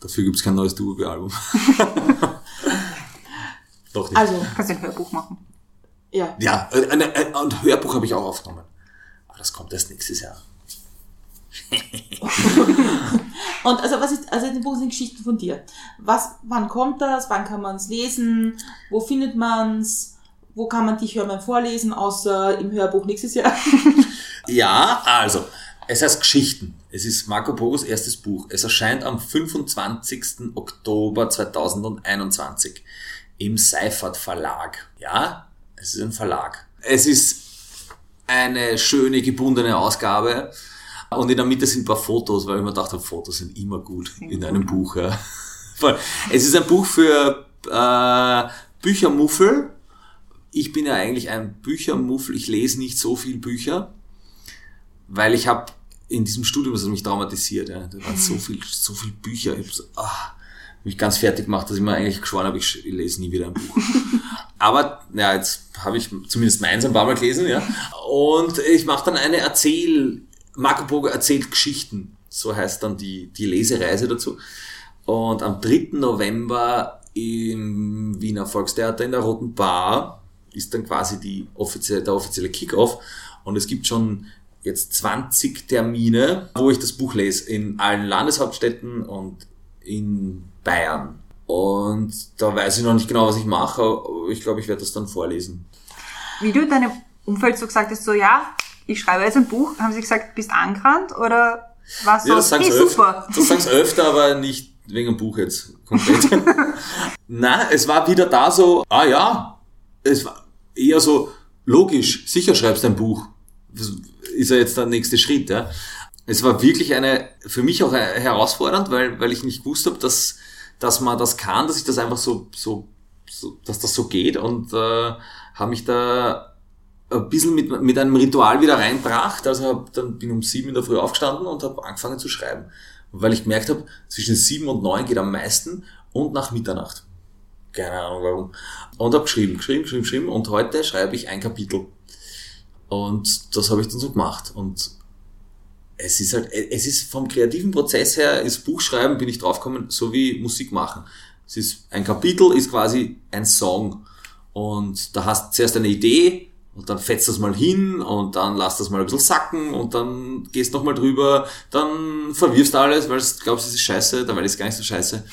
dafür gibt's kein neues Duo-Album. Doch nicht. Also, kannst du ein Hörbuch machen. Ja. Ja, ein, ein, ein Hörbuch habe ich auch aufgenommen. Aber das kommt erst nächstes Jahr. und also was ist, also in Buch sind Geschichten von dir. Was, wann kommt das? Wann kann man es lesen? Wo findet man es? Wo kann man dich hören vorlesen, außer im Hörbuch nächstes Jahr? ja, also, es heißt Geschichten. Es ist Marco Pogos erstes Buch. Es erscheint am 25. Oktober 2021 im Seifert Verlag. Ja, es ist ein Verlag. Es ist eine schöne gebundene Ausgabe und in der Mitte sind ein paar Fotos, weil ich mir dachte, Fotos sind immer gut in einem Buch. Ja. Es ist ein Buch für äh, Büchermuffel. Ich bin ja eigentlich ein Büchermuffel. Ich lese nicht so viel Bücher, weil ich habe in diesem Studium, das hat mich traumatisiert. Ja. Da waren so viel, so viel Bücher. Ich habe so, ah, mich ganz fertig gemacht, dass ich mir eigentlich geschworen habe, ich lese nie wieder ein Buch. Aber ja, jetzt habe ich zumindest meins ein paar Mal gelesen, ja. Und ich mache dann eine Erzähl Marco Bogo erzählt Geschichten. So heißt dann die, die Lesereise dazu. Und am 3. November im Wiener Volkstheater in der Roten Bar ist dann quasi die offizielle, der offizielle Kickoff. Und es gibt schon jetzt 20 Termine, wo ich das Buch lese, in allen Landeshauptstädten und in Bayern. Und da weiß ich noch nicht genau, was ich mache, aber ich glaube, ich werde das dann vorlesen. Wie du in deinem Umfeld so gesagt hast, so ja, ich schreibe jetzt ein Buch, haben sie gesagt, bist angerannt oder was ja, das hey, super. Öfter, das sagst öfter, aber nicht wegen dem Buch jetzt konkret. Nein, es war wieder da so, ah ja, es war eher so, logisch, sicher schreibst du ein Buch. Das ist ja jetzt der nächste Schritt, ja. Es war wirklich eine, für mich auch herausfordernd, weil, weil ich nicht gewusst habe, dass, dass man das kann, dass ich das einfach so, so, so dass das so geht und äh, habe mich da ein bisschen mit, mit einem Ritual wieder reinbracht. Also hab, dann bin um sieben in der Früh aufgestanden und habe angefangen zu schreiben. Weil ich gemerkt habe, zwischen sieben und neun geht am meisten und nach Mitternacht. Keine Ahnung warum. Und habe geschrieben, geschrieben, geschrieben, geschrieben und heute schreibe ich ein Kapitel. Und das habe ich dann so gemacht. Und es ist halt, es ist vom kreativen Prozess her, das Buchschreiben bin ich draufgekommen, so wie Musik machen. Es ist, ein Kapitel ist quasi ein Song. Und da hast du zuerst eine Idee, und dann fetzt das mal hin und dann lass das mal ein bisschen sacken und dann gehst noch mal drüber, dann verwirfst alles, weil du glaubst, es ist scheiße, dabei ist es gar nicht so scheiße.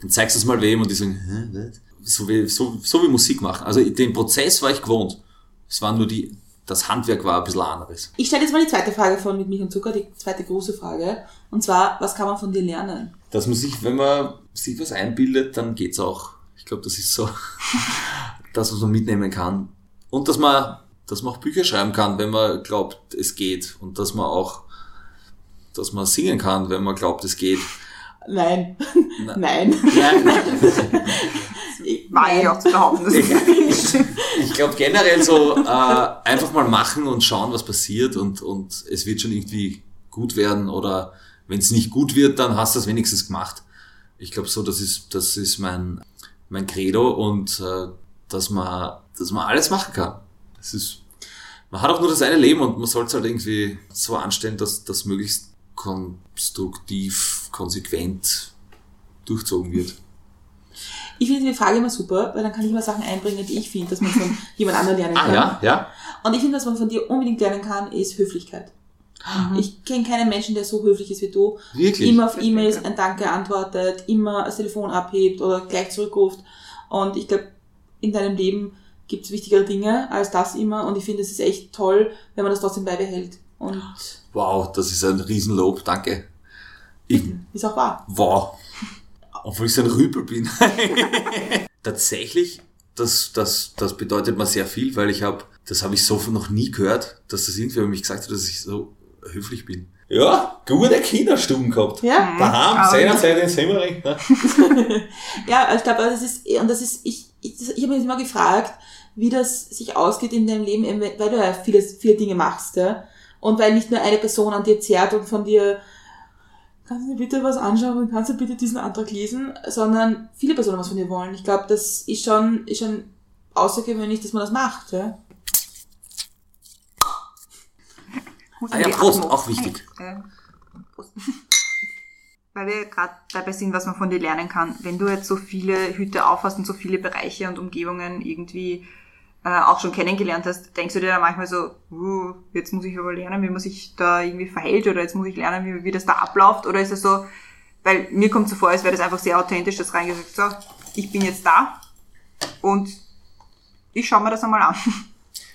Dann zeigst du es mal wem und die sagen, Hä, was? So wie, so, so wie Musik machen. Also den Prozess war ich gewohnt. Es war nur die, das Handwerk war ein bisschen anderes. Ich stelle jetzt mal die zweite Frage von Mit Milch und Zucker, die zweite große Frage. Und zwar, was kann man von dir lernen? Dass man sich, wenn man sich was einbildet, dann geht's auch. Ich glaube, das ist so das, was man mitnehmen kann. Und dass man, dass man auch Bücher schreiben kann, wenn man glaubt, es geht. Und dass man auch, dass man singen kann, wenn man glaubt, es geht. Nein. Na- Nein. Nein, War ich auch zu behaupten. Das ist ich glaube generell so äh, einfach mal machen und schauen, was passiert und, und es wird schon irgendwie gut werden oder wenn es nicht gut wird, dann hast du es wenigstens gemacht. Ich glaube so, das ist, das ist mein, mein Credo und äh, dass man, dass man alles machen kann. Das ist, man hat auch nur das eine Leben und man sollte es halt irgendwie so anstellen, dass das möglichst konstruktiv, konsequent durchzogen wird. Ich finde die Frage immer super, weil dann kann ich immer Sachen einbringen, die ich finde, dass man von jemand anderem lernen kann. Ah ja, ja. Und ich finde, was man von dir unbedingt lernen kann, ist Höflichkeit. Ich kenne keinen Menschen, der so höflich ist wie du. Wirklich. Immer auf E-Mails ein Danke antwortet, immer das Telefon abhebt oder gleich zurückruft. Und ich glaube, in deinem Leben gibt es wichtigere Dinge als das immer. Und ich finde, es ist echt toll, wenn man das trotzdem beibehält. Und Wow, das ist ein Riesenlob, danke. Ich, ist auch wahr. wow. Obwohl ich so ein Rüpel bin. Tatsächlich, das, das, das bedeutet mir sehr viel, weil ich habe, das habe ich so noch nie gehört, dass das irgendwer mich gesagt hat, dass ich so höflich bin. Ja, gute Kinderstuben gehabt. Ja? Daheim, Aber- seinerzeit in Semmering. Ne? Ja, ich glaube, das ist, und das ist, ich, ich, ich habe mich immer gefragt, wie das sich ausgeht in deinem Leben, eben weil du ja viele, viele Dinge machst, ja. Und weil nicht nur eine Person an dir zerrt und von dir, kannst du mir bitte was anschauen und kannst du bitte diesen Antrag lesen, sondern viele Personen was von dir wollen. Ich glaube, das ist schon, ist schon außergewöhnlich, dass man das macht, ja. Muss Ah ja, Prost, auch wichtig. Äh, Prost. Weil wir gerade dabei sind, was man von dir lernen kann. Wenn du jetzt so viele Hüte aufhast und so viele Bereiche und Umgebungen irgendwie äh, auch schon kennengelernt hast, denkst du dir dann manchmal so, uh, jetzt muss ich aber lernen, wie man sich da irgendwie verhält oder jetzt muss ich lernen, wie, wie das da abläuft? Oder ist es so, weil mir kommt so vor, als wäre das einfach sehr authentisch, das reingesagt, so, ich bin jetzt da und ich schaue mir das einmal an.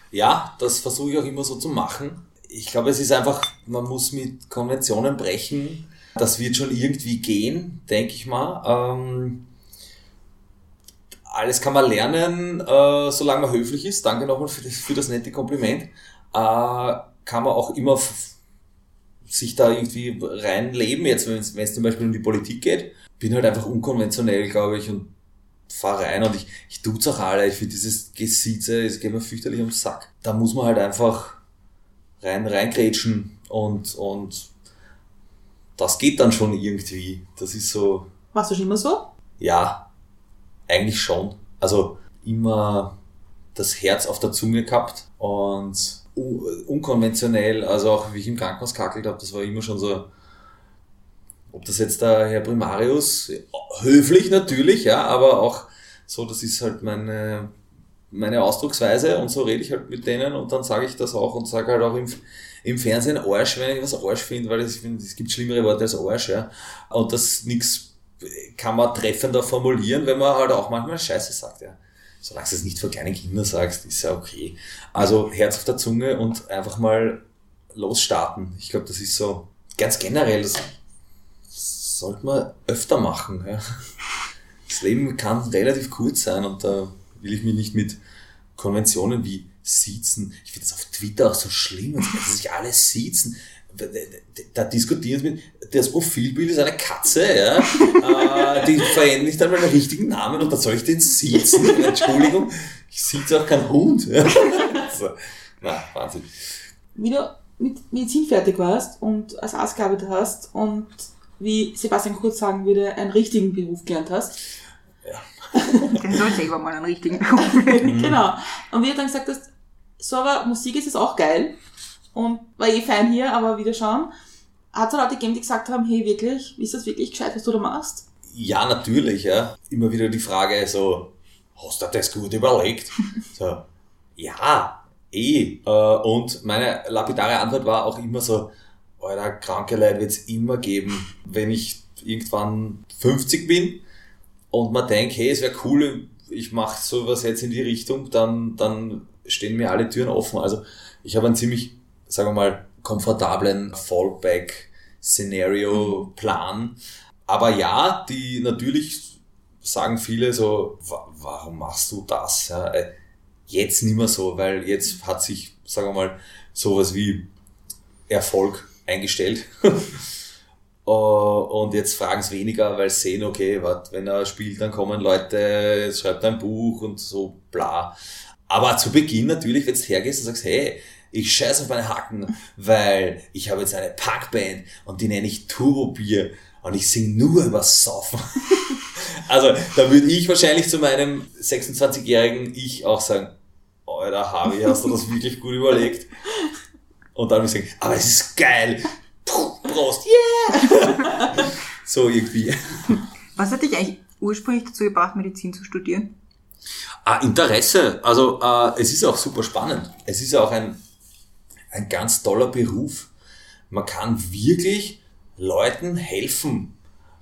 Ja, das versuche ich auch immer so zu machen. Ich glaube, es ist einfach, man muss mit Konventionen brechen. Das wird schon irgendwie gehen, denke ich mal. Ähm, alles kann man lernen, äh, solange man höflich ist. Danke nochmal für das, für das nette Kompliment. Äh, kann man auch immer sich da irgendwie reinleben. Jetzt, wenn es zum Beispiel um die Politik geht, bin halt einfach unkonventionell, glaube ich, und fahr rein und ich, ich tut's auch alle. Ich finde dieses Gesieze, es geht mir fürchterlich ums Sack. Da muss man halt einfach rein, reingrätschen und, und das geht dann schon irgendwie. Das ist so, Machst du schon immer so? ja, eigentlich schon. Also immer das Herz auf der Zunge gehabt und unkonventionell, also auch wie ich im Krankenhaus kackelt habe, das war immer schon so, ob das jetzt der Herr Primarius, höflich natürlich, ja, aber auch so, das ist halt meine, meine Ausdrucksweise und so rede ich halt mit denen und dann sage ich das auch und sage halt auch im, im Fernsehen Arsch, wenn ich was Arsch finde, weil ich finde, es gibt schlimmere Worte als Arsch, ja. Und das nix kann man treffender formulieren, wenn man halt auch manchmal Scheiße sagt, ja. Solange du es nicht vor kleinen Kindern sagst, ist ja okay. Also Herz auf der Zunge und einfach mal losstarten. Ich glaube, das ist so ganz generell, das sollte man öfter machen. Ja. Das Leben kann relativ kurz sein und da will ich mich nicht mit Konventionen wie siezen. Ich finde das auf Twitter auch so schlimm, dass sich alle siezen. Da diskutieren mit, das Profilbild ist eine Katze, ja. Äh, die verändere ich dann meinen richtigen Namen und dann soll ich den siezen. Entschuldigung, ich sieze auch keinen Hund. So. Na, Wahnsinn. wie du mit Medizin fertig warst und als Arzt gearbeitet hast und wie Sebastian Kurz sagen würde, einen richtigen Beruf gelernt hast. Der soll selber mal einen richtigen Beruf wählen. genau. Und wie du dann gesagt hast, so aber Musik ist es auch geil. Und war eh fein hier, aber wieder schauen. Hat es Leute gegeben, die gesagt haben, hey, wirklich, ist das wirklich gescheit, was du da machst? Ja, natürlich, ja. Immer wieder die Frage so, hast du das gut überlegt? So, ja, eh. Äh, Und meine lapidare Antwort war auch immer so, Alter, kranke Leute wird's immer geben, wenn ich irgendwann 50 bin und man denkt, hey, es wäre cool, ich mache sowas jetzt in die Richtung, dann, dann stehen mir alle Türen offen. Also ich habe einen ziemlich, sagen wir mal, komfortablen Fallback-Szenario-Plan. Aber ja, die natürlich sagen viele so, "Wa- warum machst du das? Äh, jetzt nicht mehr so, weil jetzt hat sich, sagen wir mal, sowas wie Erfolg eingestellt. Äh, Und jetzt fragen es weniger, weil sie sehen, okay, wat, wenn er spielt, dann kommen Leute, schreibt ein Buch und so bla. Aber zu Beginn natürlich, wenn du hergehst und sagst, hey, ich scheiß auf meine Hacken, weil ich habe jetzt eine Punkband und die nenne ich Turbobier und ich singe nur über Saufen. Also, da würde ich wahrscheinlich zu meinem 26-jährigen Ich auch sagen, Alter, Harvey, hast du das wirklich gut überlegt? Und dann würde ich sagen, aber es ist geil. Prost, yeah! so irgendwie. Was hat dich eigentlich ursprünglich dazu gebracht, Medizin zu studieren? Ah, Interesse. Also äh, es ist auch super spannend. Es ist auch ein, ein ganz toller Beruf. Man kann wirklich Leuten helfen.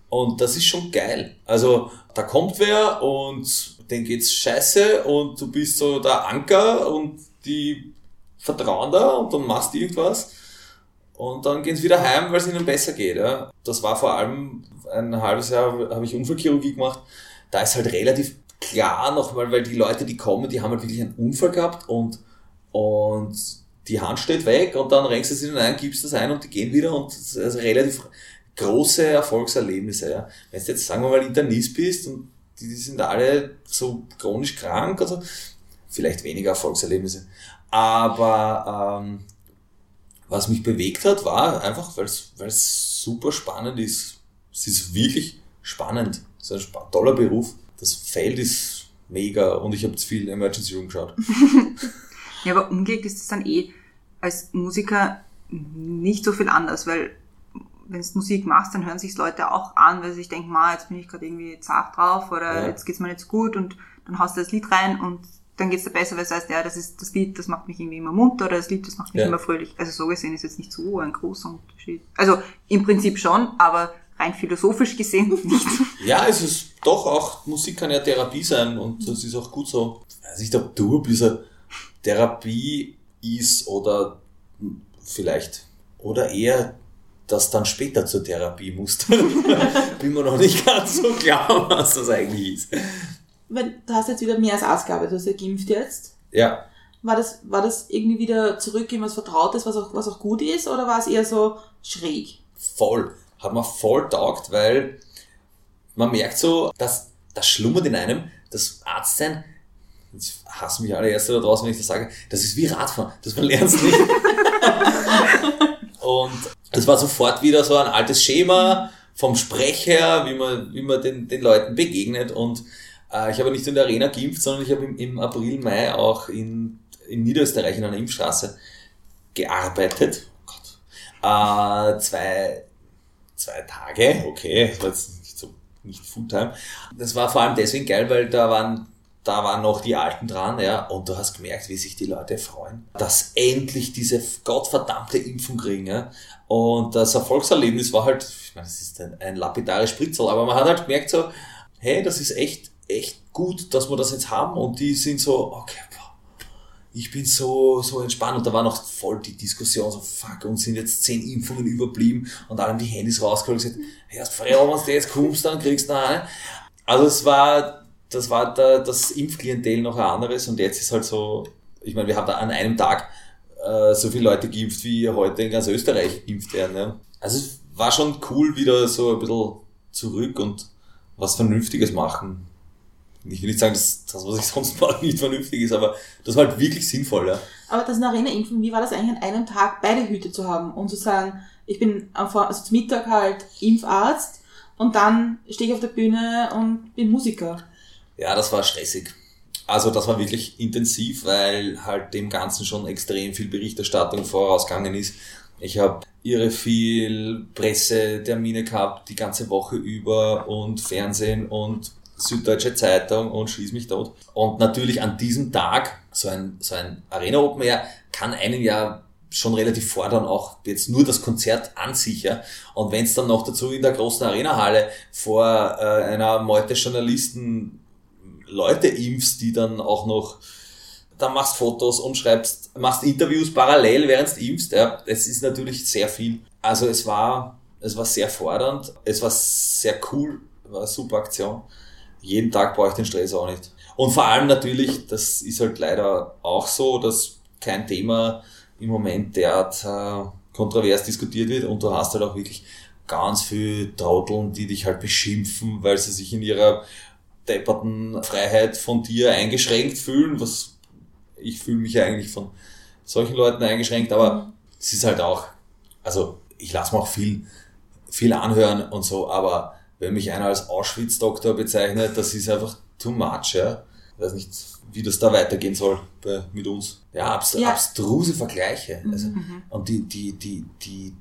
Und das ist schon geil. Also da kommt wer und denen geht's scheiße und du bist so der Anker und die vertrauen da und dann machst du irgendwas. Und dann gehen sie wieder heim, weil es ihnen besser geht. Ja. Das war vor allem ein halbes Jahr, habe ich Unfallchirurgie gemacht. Da ist halt relativ klar nochmal, weil die Leute, die kommen, die haben halt wirklich einen Unfall gehabt und, und die Hand steht weg und dann renkst du sie ein, gibst das ein und die gehen wieder und das ist relativ große Erfolgserlebnisse. Ja. Wenn du jetzt, sagen wir mal, Internist bist und die, die sind alle so chronisch krank, also vielleicht weniger Erfolgserlebnisse. Aber ähm, was mich bewegt hat, war einfach, weil es super spannend ist. Es ist wirklich spannend. Es ist ein toller Beruf. Das Feld ist mega und ich habe jetzt viel Emergency Room geschaut. Ja, aber umgelegt ist es dann eh als Musiker nicht so viel anders, weil wenn du Musik machst, dann hören sich Leute auch an, weil sie sich denken, ma, jetzt bin ich gerade irgendwie zart drauf oder Ja. jetzt geht's mir nicht so gut und dann haust du das Lied rein und dann geht's dir besser, weil es heißt, ja, das ist das Lied, das macht mich irgendwie immer munter oder das Lied, das macht mich Ja. immer fröhlich. Also so gesehen ist jetzt nicht so ein großer Unterschied. Also im Prinzip schon, aber rein philosophisch gesehen nicht. Ja, es ist doch auch, Musik kann ja Therapie sein und das ist auch gut so. Ich weiß nicht, ob du ein bisschen Therapie ist oder vielleicht, oder eher das dann später zur Therapie muss. Bin mir noch nicht ganz so klar, was das eigentlich ist. Wenn, du hast jetzt wieder mehr als gearbeitet, du hast ja geimpft jetzt. Ja, War das, war das irgendwie wieder zurück in was Vertrautes, was auch, was auch gut ist, oder war es eher so schräg? voll. Hat mir voll taugt, weil man merkt so, dass das schlummert in einem, das Arztsein, jetzt hassen mich alle Erste da draußen, wenn ich das sage, das ist wie Radfahren, das man lernt nicht. Und es war sofort wieder so ein altes Schema vom Sprech her, wie man, wie man den, den Leuten begegnet. Und ich habe nicht in der Arena geimpft, sondern ich habe im, April, Mai auch in, in Niederösterreich in einer Impfstraße gearbeitet. Oh Gott. Äh, zwei, zwei Tage, okay, das war jetzt nicht so, nicht Fulltime. Das war vor allem deswegen geil, weil da waren, da waren noch die Alten dran, ja, und du hast gemerkt, wie sich die Leute freuen, dass endlich diese gottverdammte Impfung kriegen, ja. Und das Erfolgserlebnis war halt, ich meine, das ist ein, ein lapidares Spritzel, aber man hat halt gemerkt so, hey, das ist echt, echt gut, dass wir das jetzt haben und die sind so, okay, ich bin so, so entspannt und da war noch voll die Diskussion, so fuck, uns sind jetzt zehn Impfungen überblieben und alle haben die Handys rausgeholt und gesagt, erst frei, wenn du jetzt kommst, dann kriegst du noch eine. Also es war, das war da, das Impfklientel noch ein anderes und jetzt ist halt so, ich meine, wir haben da an einem Tag äh, so viele Leute geimpft, wie heute in ganz Österreich geimpft werden. Ja. Also es war schon cool, wieder so ein bisschen zurück und was Vernünftiges machen. Ich will nicht sagen, dass das, was ich sonst mache, nicht vernünftig ist, aber das war halt wirklich sinnvoll. Ja. Aber das in der Arena impfen, wie war das eigentlich an einem Tag beide Hüte zu haben und zu sagen, ich bin am Vor also zum Mittag halt Impfarzt und dann stehe ich auf der Bühne und bin Musiker. Ja, das war stressig. Also das war wirklich intensiv, weil halt dem Ganzen schon extrem viel Berichterstattung vorausgegangen ist. Ich habe irre viel Pressetermine gehabt, die ganze Woche über und Fernsehen und Süddeutsche Zeitung und schieß mich tot. Und natürlich an diesem Tag, so ein, so ein Arena Open Air, kann einen ja schon relativ fordern, auch jetzt nur das Konzert an sich. Ja. Und wenn es dann noch dazu in der großen Arenahalle vor äh, einer Meute Journalisten Leute impfst, die dann auch noch, dann machst Fotos und schreibst, machst Interviews parallel, während du impfst, ja, es ist natürlich sehr viel. Also es war, es war sehr fordernd, es war sehr cool, war eine super Aktion. Jeden Tag brauche ich den Stress auch nicht. Und vor allem natürlich, das ist halt leider auch so, dass kein Thema im Moment derart äh, kontrovers diskutiert wird und du hast halt auch wirklich ganz viel Trotteln, die dich halt beschimpfen, weil sie sich in ihrer depperten Freiheit von dir eingeschränkt fühlen, was ich fühle mich ja eigentlich von solchen Leuten eingeschränkt, aber es ist halt auch, also ich lasse mir auch viel, viel anhören und so, aber wenn mich einer als Auschwitz-Doktor bezeichnet, das ist einfach too much, ja. Ich weiß nicht, wie das da weitergehen soll bei, mit uns. Ja, abs ja. abstruse Vergleiche. Also, mhm. Und die, die, die, die,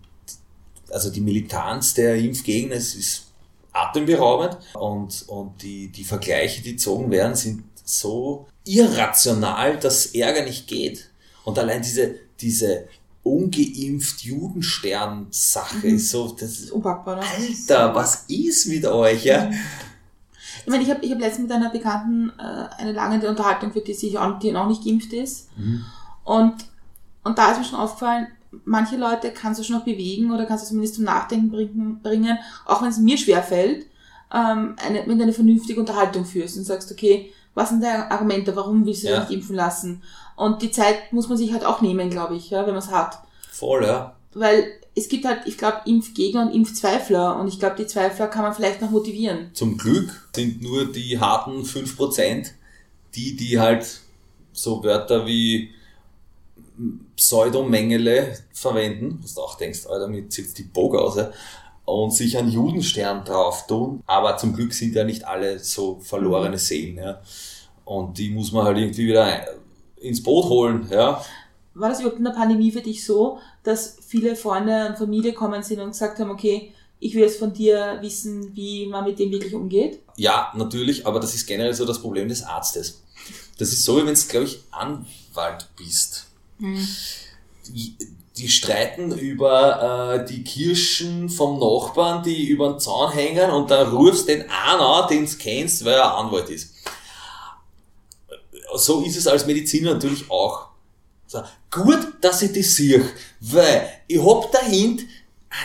also die Militanz der Impfgegner ist atemberaubend und, und die, die Vergleiche, die gezogen werden, sind so irrational, dass Ärger nicht geht. Und allein diese, diese ungeimpft Judenstern-Sache mhm. so, das ist unpackbar. Ne? Alter, was ist mit euch, ja? Ich meine, ich habe ich hab letztens mit einer Bekannten äh, eine lange Unterhaltung für die sich auch, die noch nicht geimpft ist. Mhm. Und, und da ist mir schon aufgefallen, manche Leute kannst du schon noch bewegen oder kannst du zumindest zum Nachdenken bringen, bringen auch wenn es mir schwer fällt, ähm, eine, wenn du eine vernünftige Unterhaltung führst und sagst, okay, was sind deine Argumente, warum willst du ja. dich impfen lassen? Und die Zeit muss man sich halt auch nehmen, glaube ich, ja, wenn man es hat. Voll, ja. Weil es gibt halt, ich glaube, Impfgegner und Impfzweifler und ich glaube, die Zweifler kann man vielleicht noch motivieren. Zum Glück sind nur die harten 5% die, die halt so Wörter wie Pseudomengele verwenden, was du auch denkst, Alter, damit zieht die Boga aus, ja, und sich einen Judenstern drauf tun. Aber zum Glück sind ja nicht alle so verlorene Seelen, ja. Und die muss man halt irgendwie wieder ins Boot holen, ja. War das überhaupt in der Pandemie für dich so, dass viele Freunde und Familie kommen sind und gesagt haben, okay, ich will jetzt von dir wissen, wie man mit dem wirklich umgeht? Ja, natürlich, aber das ist generell so das Problem des Arztes. Das ist so, wie wenn du, glaube ich, Anwalt bist. Mhm. Die, die, streiten über äh, die Kirschen vom Nachbarn, die über den Zaun hängen und dann rufst den an, den du kennst, weil er Anwalt ist. So ist es als Mediziner natürlich auch. So, gut, dass ich das sehe, weil ich hab dahinter,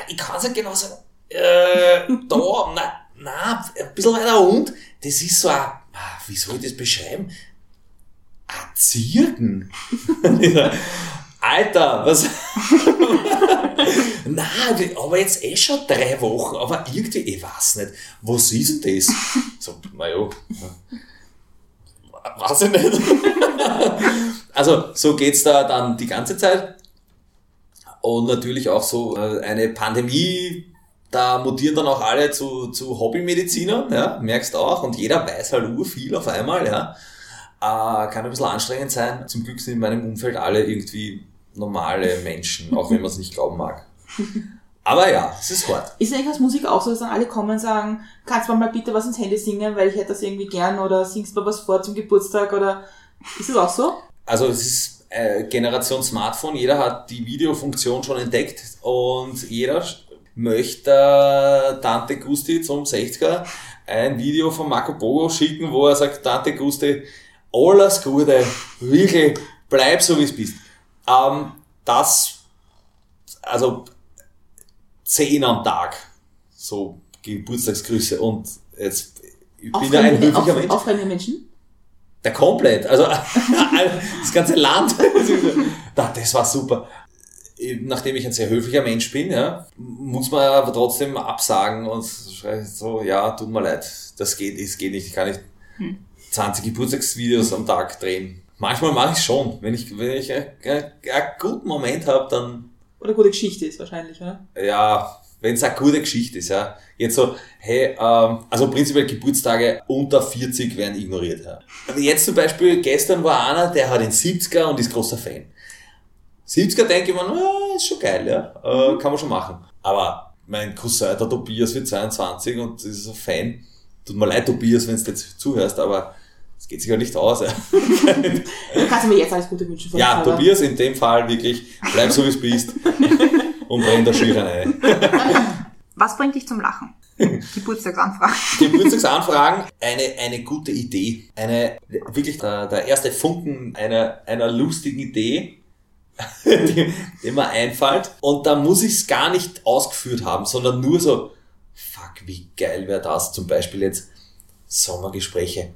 ich kann es ja genau sagen, äh, da, na, na, ein bisschen weiter und, das ist so ein, wie soll ich das beschreiben? Ein Zirken. Alter, was? Nein, aber jetzt eh schon drei Wochen, aber irgendwie, ich weiß nicht, was ist denn das? So, naja, weiß ich nicht. also, so geht's da dann die ganze Zeit. Und natürlich auch so äh, eine Pandemie, da mutieren dann auch alle zu, zu Hobbymedizinern, ja, merkst auch, und jeder weiß halt ur viel auf einmal, ja. Äh, kann ein bisschen anstrengend sein. Zum Glück sind in meinem Umfeld alle irgendwie normale Menschen, auch wenn man es nicht glauben mag. Aber ja, es ist hart. Ist eigentlich als Musik auch so, dass dann alle kommen und sagen, kannst du mal bitte was ins Handy singen, weil ich hätte das irgendwie gern oder singst mal was vor zum Geburtstag oder ist das auch so? Also es ist äh, Generation Smartphone, jeder hat die Videofunktion schon entdeckt und jeder möchte äh, Tante Gusti zum 60er ein Video von Marco Bogo schicken, wo er sagt, Tante Gusti, alles Gute, wirklich, bleib so wie es bist. Ähm, das, also zehn am Tag, so Geburtstagsgrüße und jetzt, ich bin ja ein höflicher Mensch. Aufreibende Menschen? Der komplett, also das ganze Land. das war super. Nachdem ich ein sehr höflicher Mensch bin, ja, muss man aber trotzdem absagen und so, ja, tut mir leid, das geht, das geht nicht, ich kann nicht 20 hm. Geburtstagsvideos am Tag drehen. Manchmal mache ich schon. Wenn ich, wenn ich einen, einen guten Moment habe, dann. Oder gute Geschichte ist wahrscheinlich, oder? Ja, wenn es eine gute Geschichte ist, ja. Jetzt so, hey, ähm, also prinzipiell Geburtstage unter 40 werden ignoriert, ja. Jetzt zum Beispiel, gestern war einer, der hat den 70er und ist großer Fan. 70er denke ich mir, na, ist schon geil, ja. Äh, kann man schon machen. Aber mein Cousin, der Tobias, wird 22 und ist ein Fan. Tut mir leid, Tobias, wenn du jetzt zuhörst, aber es geht sich ja nicht aus. Ja. Du kannst mir jetzt alles Gute wünschen. von Ja. Tobias, in dem Fall wirklich, bleib so wie du bist und brenn der Schieren ein. Was bringt dich zum Lachen? Geburtstagsanfragen. Geburtstagsanfragen, eine, eine gute Idee. Eine, wirklich der, der erste Funken einer, einer lustigen Idee, die, die mir einfällt. Und da muss ich es gar nicht ausgeführt haben, sondern nur so, fuck, wie geil wäre das? Zum Beispiel jetzt Sommergespräche.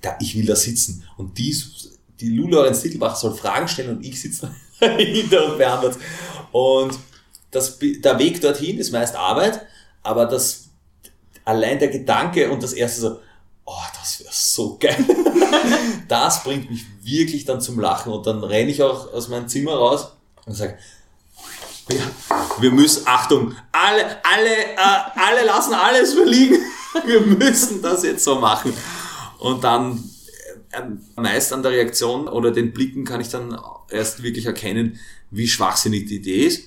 Da, ich will da sitzen. Und die, die Lula Lorenz Titelbach soll Fragen stellen und ich sitze hinter und beantworte. Und das, der Weg dorthin ist meist Arbeit, aber das, allein der Gedanke und das erste so, oh, das wäre so geil. das bringt mich wirklich dann zum Lachen und dann renne ich auch aus meinem Zimmer raus und sage, ja, wir müssen, Achtung, alle, alle, äh, alle lassen alles verliegen. Wir müssen das jetzt so machen. Und dann äh, meist an der Reaktion oder den Blicken kann ich dann erst wirklich erkennen, wie schwachsinnig die Idee ist.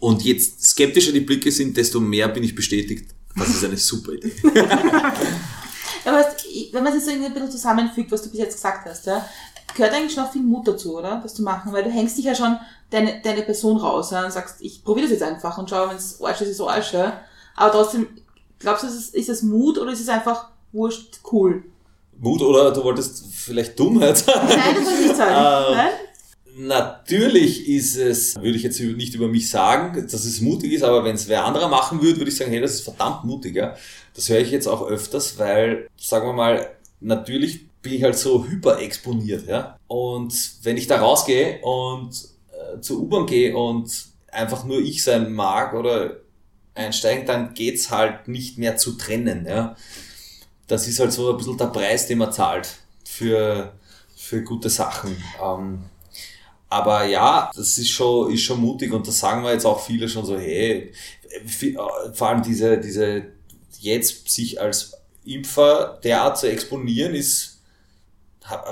Und jetzt skeptischer die Blicke sind, desto mehr bin ich bestätigt, das ist eine super Idee. Ich- wenn man es jetzt so ein bisschen zusammenfügt, was du bis jetzt gesagt hast, ja, gehört eigentlich schon auch viel Mut dazu, oder? Das zu machen, weil du hängst dich ja schon deine, deine Person raus ja, und sagst, ich probiere das jetzt einfach und schau, wenn es Arsch ist, ist Arsch. Ja. Aber trotzdem, glaubst du, ist es Mut oder ist es einfach wurscht cool? Mut oder du wolltest vielleicht Dummheit sagen? Nein, das soll ich nicht sagen. Ähm, Nein? Natürlich ist es, würde ich jetzt nicht über mich sagen, dass es mutig ist, aber wenn es wer anderer machen würde, würde ich sagen, hey, das ist verdammt mutig. Ja? Das höre ich jetzt auch öfters, weil, sagen wir mal, natürlich bin ich halt so hyperexponiert. Ja? Und wenn ich da rausgehe und äh, zur U-Bahn gehe und einfach nur ich sein mag oder einsteigen, dann geht's halt nicht mehr zu trennen. Ja? Das ist halt so ein bisschen der Preis, den man zahlt für, für gute Sachen. Ähm, aber ja, das ist schon, ist schon mutig und das sagen wir jetzt auch viele schon so, hey, äh, vor allem diese, diese, jetzt sich als Impfer derart zu exponieren, ist,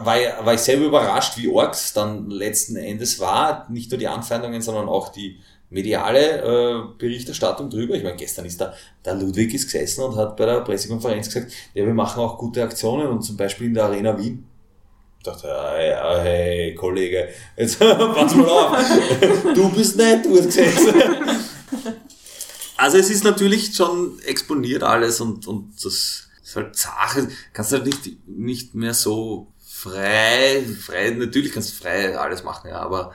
war, war ich selber überrascht, wie arg es dann letzten Endes war. Nicht nur die Anfeindungen, sondern auch die mediale äh, Berichterstattung drüber. Ich meine, gestern ist da, der Ludwig ist gesessen und hat bei der Pressekonferenz gesagt, ja, wir machen auch gute Aktionen und zum Beispiel in der Arena Wien. Ich dachte, ja, ja, hey, Kollege, jetzt pass mal auf. Du bist nicht dort gesessen. Also es ist natürlich schon exponiert alles und, und das ist halt Sache, kannst du halt nicht, nicht mehr so frei, frei, natürlich kannst du frei alles machen, ja, aber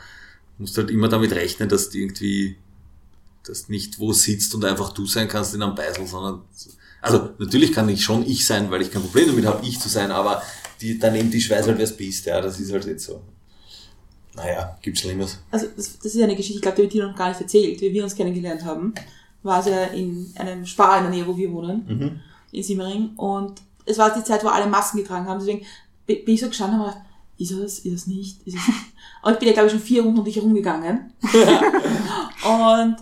musst halt immer damit rechnen, dass du irgendwie, dass nicht wo sitzt und einfach du sein kannst in einem Beisel, sondern, also natürlich kann ich schon ich sein, weil ich kein Problem damit habe, ich zu sein, aber die, daneben die weiß halt, wer es bist, ja, das ist halt jetzt so. Naja, gibt's Schlimmes. Also das, das ist eine Geschichte, ich glaube, die habe ich dir noch gar nicht erzählt. Wie wir uns kennengelernt haben, war es ja in einem Spar in der Nähe, wo wir wohnen, in Simmering. Und es war die Zeit, wo alle Masken getragen haben. Deswegen bin bin ich so gestanden und habe gedacht, ist es, ist es nicht, ist es nicht. Und ich bin ja, glaube ich, schon vier Runden um dich herumgegangen. und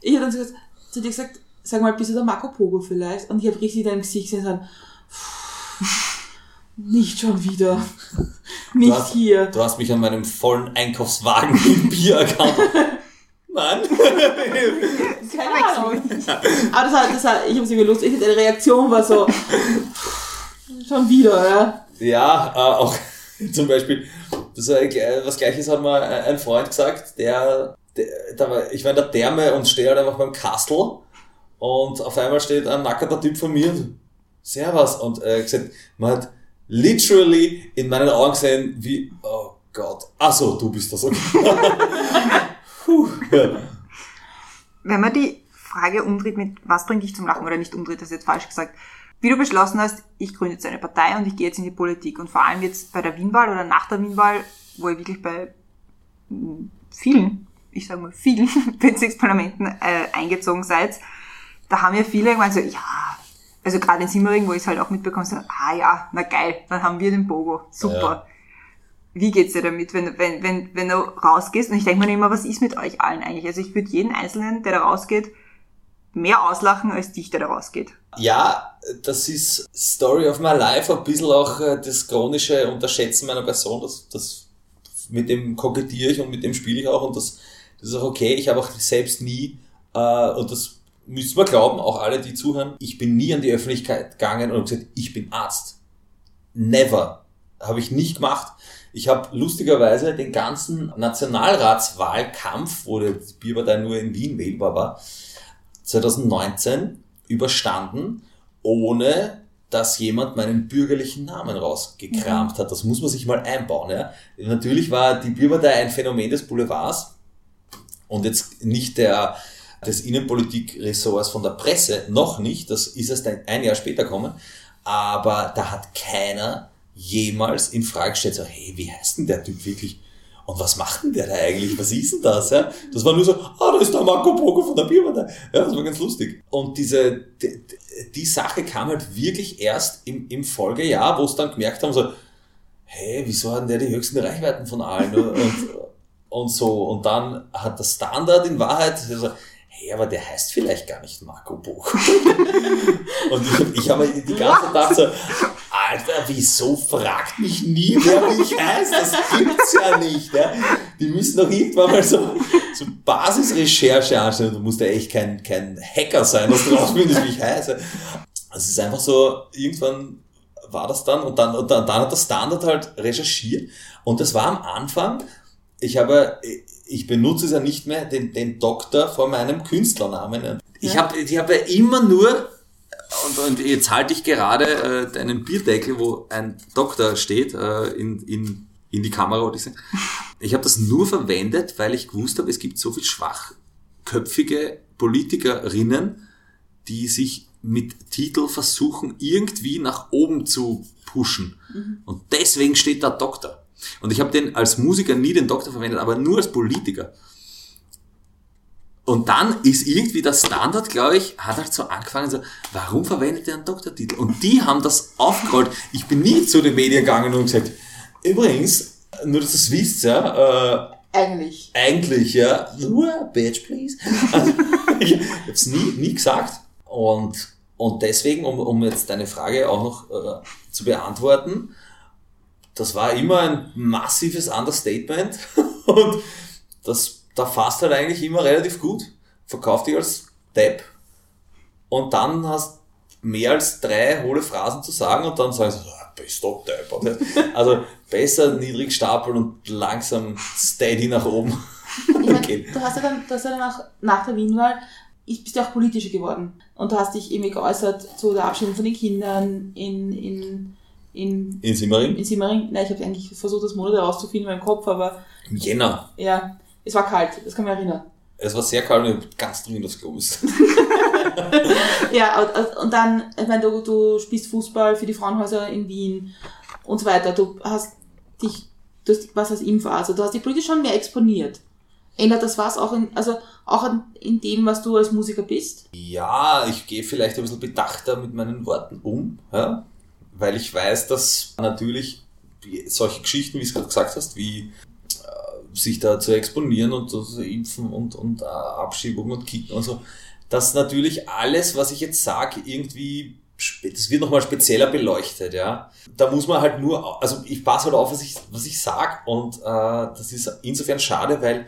ich habe dann so, gesagt- zu dir gesagt, sag mal, bist du der Marco Pogo vielleicht? Und ich habe richtig in deinem Gesicht gesehen, so, nicht schon wieder. Nicht Du hast, hier. du hast mich an meinem vollen Einkaufswagen mit Bier erkannt. Nein. Keine Ahnung. Aber das hat, das hat, ich habe es irgendwie lustig. Deine Reaktion war so, schon wieder, ja. Ja, äh, auch zum Beispiel, das war, was gleiches hat mal ein Freund gesagt, der, der da war, ich war in der Therme und stehe halt einfach beim Kastel und auf einmal steht ein nackerter Typ von mir und Servus und äh, gesagt, man hat literally in meinen Augen gesehen, wie, oh Gott, ach so, du bist das, okay. Puh. Wenn man die Frage umdreht mit, was bringt dich zum Lachen oder nicht umdreht, das ist jetzt falsch gesagt. Wie du beschlossen hast, ich gründe jetzt eine Partei und ich gehe jetzt in die Politik und vor allem jetzt bei der Wienwahl oder nach der Wienwahl, wo ihr wirklich bei mm, vielen, ich sage mal vielen Bezirksparlamenten äh, eingezogen seid, da haben ja viele gemeint so, ja, also gerade in Simmering, wo ich es halt auch mitbekomme, so, ah ja, na geil, dann haben wir den Bogo, super. Wie geht's dir damit, wenn, wenn, wenn, wenn du rausgehst? Und ich denke mir immer, was ist mit euch allen eigentlich? Also ich würde jeden Einzelnen, der da rausgeht, mehr auslachen als dich, der da rausgeht. Ja, das ist Story of my life, ein bisschen auch äh, das chronische Unterschätzen meiner Person, das, das mit dem kokettiere ich und mit dem spiele ich auch und das, das ist auch okay. Ich habe auch selbst nie, äh, und das müssen wir glauben, auch alle, die zuhören, ich bin nie an die Öffentlichkeit gegangen und gesagt, ich bin Arzt. Never. Habe ich nicht gemacht. Ich habe lustigerweise den ganzen Nationalratswahlkampf, wo die Bierpartei nur in Wien wählbar war, 2019 überstanden, ohne dass jemand meinen bürgerlichen Namen rausgekramt mhm. hat. Das muss man sich mal einbauen. Ja. Natürlich war die Bierpartei ein Phänomen des Boulevards und jetzt nicht der des Innenpolitikressorts von der Presse, noch nicht, das ist erst ein, ein Jahr später kommen, aber da hat keiner jemals in Frage gestellt, so, hey, wie heißt denn der Typ wirklich? Und was macht denn der da eigentlich? Was ist denn das? Ja? Das war nur so, ah, da ist der Marco Poco von der Bierpartei. Ja, das war ganz lustig. Und diese, die, die Sache kam halt wirklich erst im, im Folgejahr, wo es dann gemerkt haben, so, hey, wieso hat der die höchsten Reichweiten von allen? Und, und so. Und dann hat der Standard in Wahrheit, also, hey, aber der heißt vielleicht gar nicht Marco Poco. und ich, ich habe die ganze Zeit so, Alter, wieso fragt mich nie, wer mich heißt? Das gibt's ja nicht. Ja? Die müssen doch irgendwann mal so, so Basisrecherche anstellen. Du musst ja echt kein, kein Hacker sein, dass du rausfindest, wie ich heiße. Es ist einfach so, irgendwann war das dann und dann, und dann, dann hat der Standard halt recherchiert und das war am Anfang, ich habe, ich benutze es ja nicht mehr, den, den Doktor vor meinem Künstlernamen. Ich ja. habe ich hab ja immer nur und, und jetzt halte ich gerade äh, deinen Bierdeckel, wo ein Doktor steht, äh, in, in, in die Kamera. Ich habe das nur verwendet, weil ich gewusst habe, es gibt so viel schwachköpfige Politikerinnen, die sich mit Titel versuchen, irgendwie nach oben zu pushen. Mhm. Und deswegen steht da Doktor. Und ich habe den als Musiker nie den Doktor verwendet, aber nur als Politiker. Und dann ist irgendwie der Standard, glaube ich, hat halt so angefangen, so, warum verwendet er einen Doktortitel? Und die haben das aufgerollt. Ich bin nie zu den Medien gegangen und gesagt, übrigens, nur dass ihr es wisst, ja, äh, eigentlich. Eigentlich, ja. Nur, bitch, please. ich habe es nie, nie gesagt. Und, und deswegen, um, um jetzt deine Frage auch noch äh, zu beantworten, das war immer ein massives Understatement. und das da fasst halt eigentlich immer relativ gut, verkauft dich als Depp und dann hast mehr als drei hohle Phrasen zu sagen und dann sagen sie ah, bester Depp. Also besser niedrig stapeln und langsam steady nach oben. okay. du hast ja dann, du hast ja dann auch nach der Wienwahl bist ja auch politischer geworden. Und du hast dich irgendwie geäußert zu der Abschiebung von den Kindern in, in, in, in Simmering? In Simmering. Nein, ich habe eigentlich versucht, das Monat herauszufinden in meinem Kopf, aber. Im Jänner. Ja. Es war kalt, das kann mich erinnern. Es war sehr kalt und ganz dringend das Klo ist. ja, und dann, ich meine, du, du spielst Fußball für die Frauenhäuser in Wien und so weiter. Du hast dich, du hast was als Info, also du hast dich politisch schon mehr exponiert. Ändert das was auch in, also auch in dem, was du als Musiker bist? Ja, ich gehe vielleicht ein bisschen bedachter mit meinen Worten um, ja? weil ich weiß, dass natürlich solche Geschichten, wie du es gerade gesagt hast, wie sich da zu exponieren und zu impfen und, und uh, Abschiebung und Kicken und so, dass natürlich alles, was ich jetzt sage, irgendwie das wird nochmal spezieller beleuchtet, ja. Da muss man halt nur, also ich passe halt auf, was ich, was ich sag und äh, das ist insofern schade, weil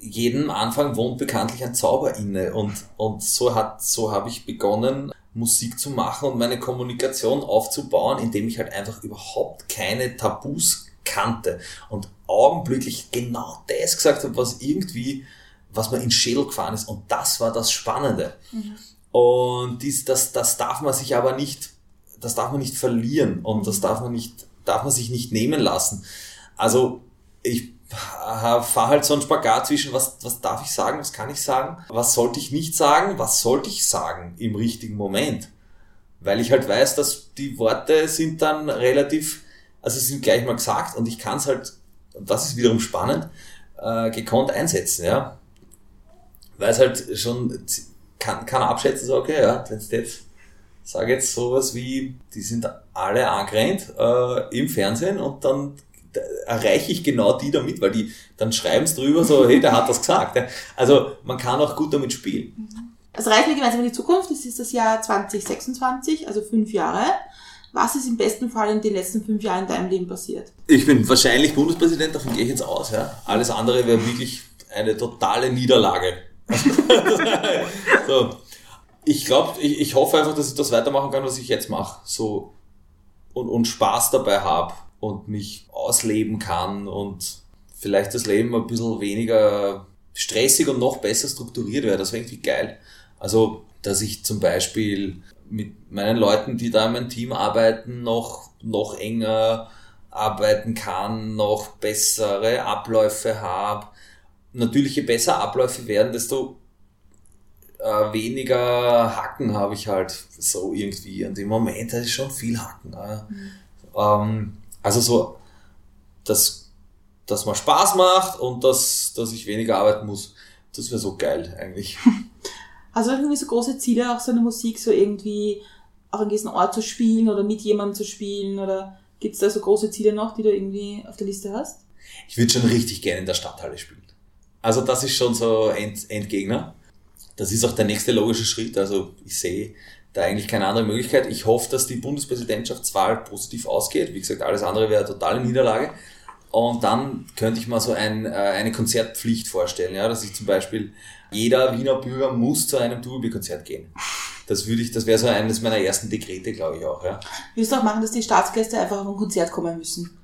jedem Anfang wohnt bekanntlich ein Zauber inne und, und so so habe ich begonnen, Musik zu machen und meine Kommunikation aufzubauen, indem ich halt einfach überhaupt keine Tabus kannte und augenblicklich genau das gesagt habe, was irgendwie, was mir in Schädel gefahren ist. Und das war das Spannende. Mhm. Und dies, das, das darf man sich aber nicht, das darf man nicht verlieren und das darf man nicht, darf man sich nicht nehmen lassen. Also ich fahre halt so einen Spagat zwischen, was, was darf ich sagen, was kann ich sagen, was sollte ich nicht sagen, was sollte ich sagen im richtigen Moment. Weil ich halt weiß, dass die Worte sind dann relativ also es sind gleich mal gesagt und ich kann es halt, und das ist wiederum spannend, äh, gekonnt einsetzen, ja. Weil es halt schon, kann, kann abschätzen, so, okay, ja, wenn es jetzt, sage jetzt sowas wie, die sind alle angerannt äh, im Fernsehen und dann da erreiche ich genau die damit, weil die dann schreiben es drüber so, hey, der hat das gesagt. ja. Also man kann auch gut damit spielen. Also reisen gemeinsam in die Zukunft. Das ist das Jahr 2026, also fünf Jahre. Was ist im besten Fall in den letzten fünf Jahren in deinem Leben passiert? Ich bin wahrscheinlich Bundespräsident, davon gehe ich jetzt aus. Ja. Alles andere wäre wirklich eine totale Niederlage. so. Ich glaube, ich, ich hoffe einfach, dass ich das weitermachen kann, was ich jetzt mache. So und, und Spaß dabei habe und mich ausleben kann und vielleicht das Leben ein bisschen weniger stressig und noch besser strukturiert wäre. Das wäre irgendwie geil. Also, dass ich zum Beispiel mit meinen Leuten, die da in meinem Team arbeiten, noch, noch enger arbeiten kann, noch bessere Abläufe habe. Natürlich, je besser Abläufe werden, desto äh, weniger Hacken habe ich halt so irgendwie. Und im Moment ist schon viel Hacken. Äh. Ähm, also so, dass, dass man Spaß macht und dass, dass ich weniger arbeiten muss. Das wäre so geil eigentlich. Du irgendwie so große Ziele, auch so eine Musik so irgendwie auf einem gewissen Ort zu spielen oder mit jemandem zu spielen? Oder gibt's da so große Ziele noch, die du irgendwie auf der Liste hast? Ich würde schon richtig gerne in der Stadthalle spielen. Also das ist schon so End, Endgegner. Das ist auch der nächste logische Schritt. Also ich sehe da eigentlich keine andere Möglichkeit. Ich hoffe, dass die Bundespräsidentschaftswahl positiv ausgeht. Wie gesagt, alles andere wäre totale Niederlage. Und dann könnte ich mal so ein, äh, eine Konzertpflicht vorstellen, ja, dass ich zum Beispiel jeder Wiener Bürger muss zu einem Tourbi-Konzert gehen. Das würde ich, das wäre so eines meiner ersten Dekrete, glaube ich auch, ja. Du auch machen, dass die Staatsgäste einfach auf ein Konzert kommen müssen?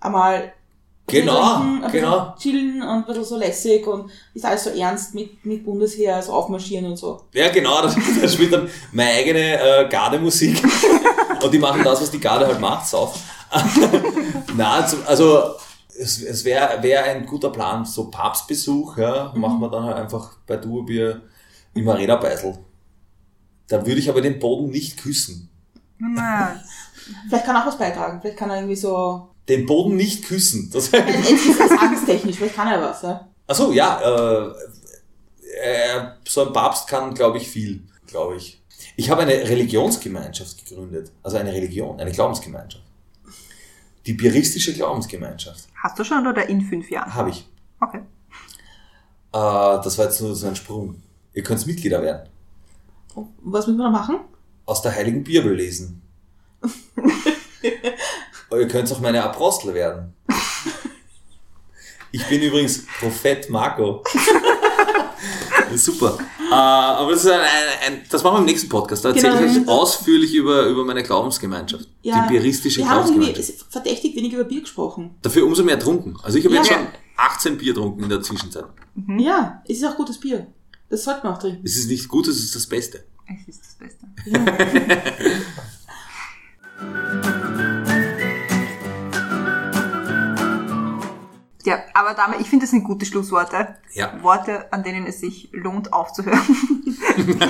Einmal Genau, trinken, genau. chillen und ein bisschen so lässig und ist alles so ernst mit, mit Bundesheer, so aufmarschieren und so. Ja, genau, das, das spielt dann meine eigene äh, Gardemusik. Und die machen das, was die Garde halt macht, sauf. Na, also es, es wäre wär ein guter Plan, so Papstbesuch, ja, machen wir dann halt einfach bei Duobier im Arena-Beisel. Da würde ich aber den Boden nicht küssen. Na, Vielleicht kann er auch was beitragen. Vielleicht kann er irgendwie so. Den Boden nicht küssen. Das ist das angstechnisch, vielleicht kann er was, ja. Ach so, ja, äh, äh, so ein Papst kann, glaube ich, viel, glaube ich. Ich habe eine Religionsgemeinschaft gegründet, also eine Religion, eine Glaubensgemeinschaft. Die bieristische Glaubensgemeinschaft hast du schon oder in fünf Jahren? habe ich. Okay. Äh, das war jetzt nur so ein Sprung. Ihr könnt Mitglieder werden. Was müssen wir noch machen? Aus der Heiligen Bibel lesen. Ihr könnt auch meine Apostel werden. Ich bin übrigens Prophet Marco. Super. Äh, aber das, ist ein, ein, ein, das machen wir im nächsten Podcast. Da erzähle Genau. ich euch ausführlich über, über meine Glaubensgemeinschaft. die bieristische wir haben irgendwie Glaubensgemeinschaft. verdächtig wenig über Bier gesprochen. Dafür umso mehr trunken. Also ich habe Ja. jetzt schon 18 Bier getrunken in der Zwischenzeit. Ja, es ist auch gutes Bier. Das sollte man auch trinken. Es ist nicht gut, es ist das Beste. Es ist das Beste. Ja, aber damit, ich finde, das sind gute Schlussworte. Ja. Worte, an denen es sich lohnt aufzuhören.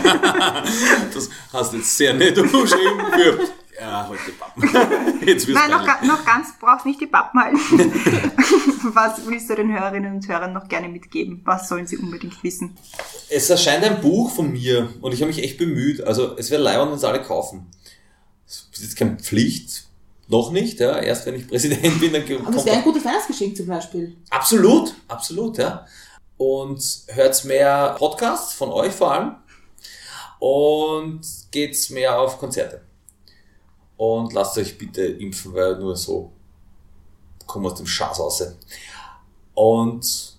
Das hast du jetzt sehr nett umschrieben für. Ja, heute Pappen. Jetzt wirst Nein, noch, ga- noch ganz, brauchst nicht die Pappen halten. Was willst du den Hörerinnen und Hörern noch gerne mitgeben? Was sollen sie unbedingt wissen? Es erscheint ein Buch von mir und ich habe mich echt bemüht. Also es wäre leibend, wenn es alle kaufen. Es ist jetzt keine Pflicht, noch nicht. Ja. Erst wenn ich Präsident bin, dann Aber das kommt wäre ein gutes Weihnachtsgeschenk zum Beispiel. Absolut, absolut, ja. Und hört mehr Podcasts von euch vor allem und geht's mehr auf Konzerte. Und lasst euch bitte impfen, weil nur so kommen wir aus dem Schatz raus. Und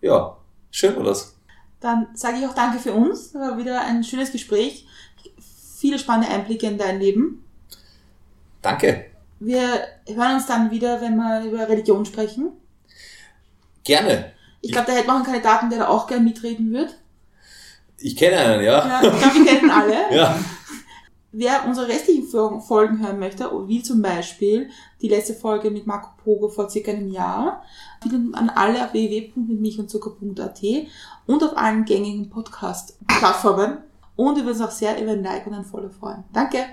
ja, schön war das. Dann sage ich auch danke für uns. Das war wieder ein schönes Gespräch. Viele spannende Einblicke in dein Leben. Danke. Wir hören uns dann wieder, wenn wir über Religion sprechen. Gerne. Ich glaube, da hätten wir auch einen Kandidaten, der da auch gern mitreden wird. Ich kenne einen, ja. Ja, ich glaube, wir kennen alle. Ja. Wer unsere restlichen Fol- Folgen hören möchte, wie zum Beispiel die letzte Folge mit Marco Pogo vor circa einem Jahr, findet man alle auf www.milchundzucker.at und auf allen gängigen Podcast-Plattformen. Und wir würden uns auch sehr über ein Like und ein Follow freuen. Danke!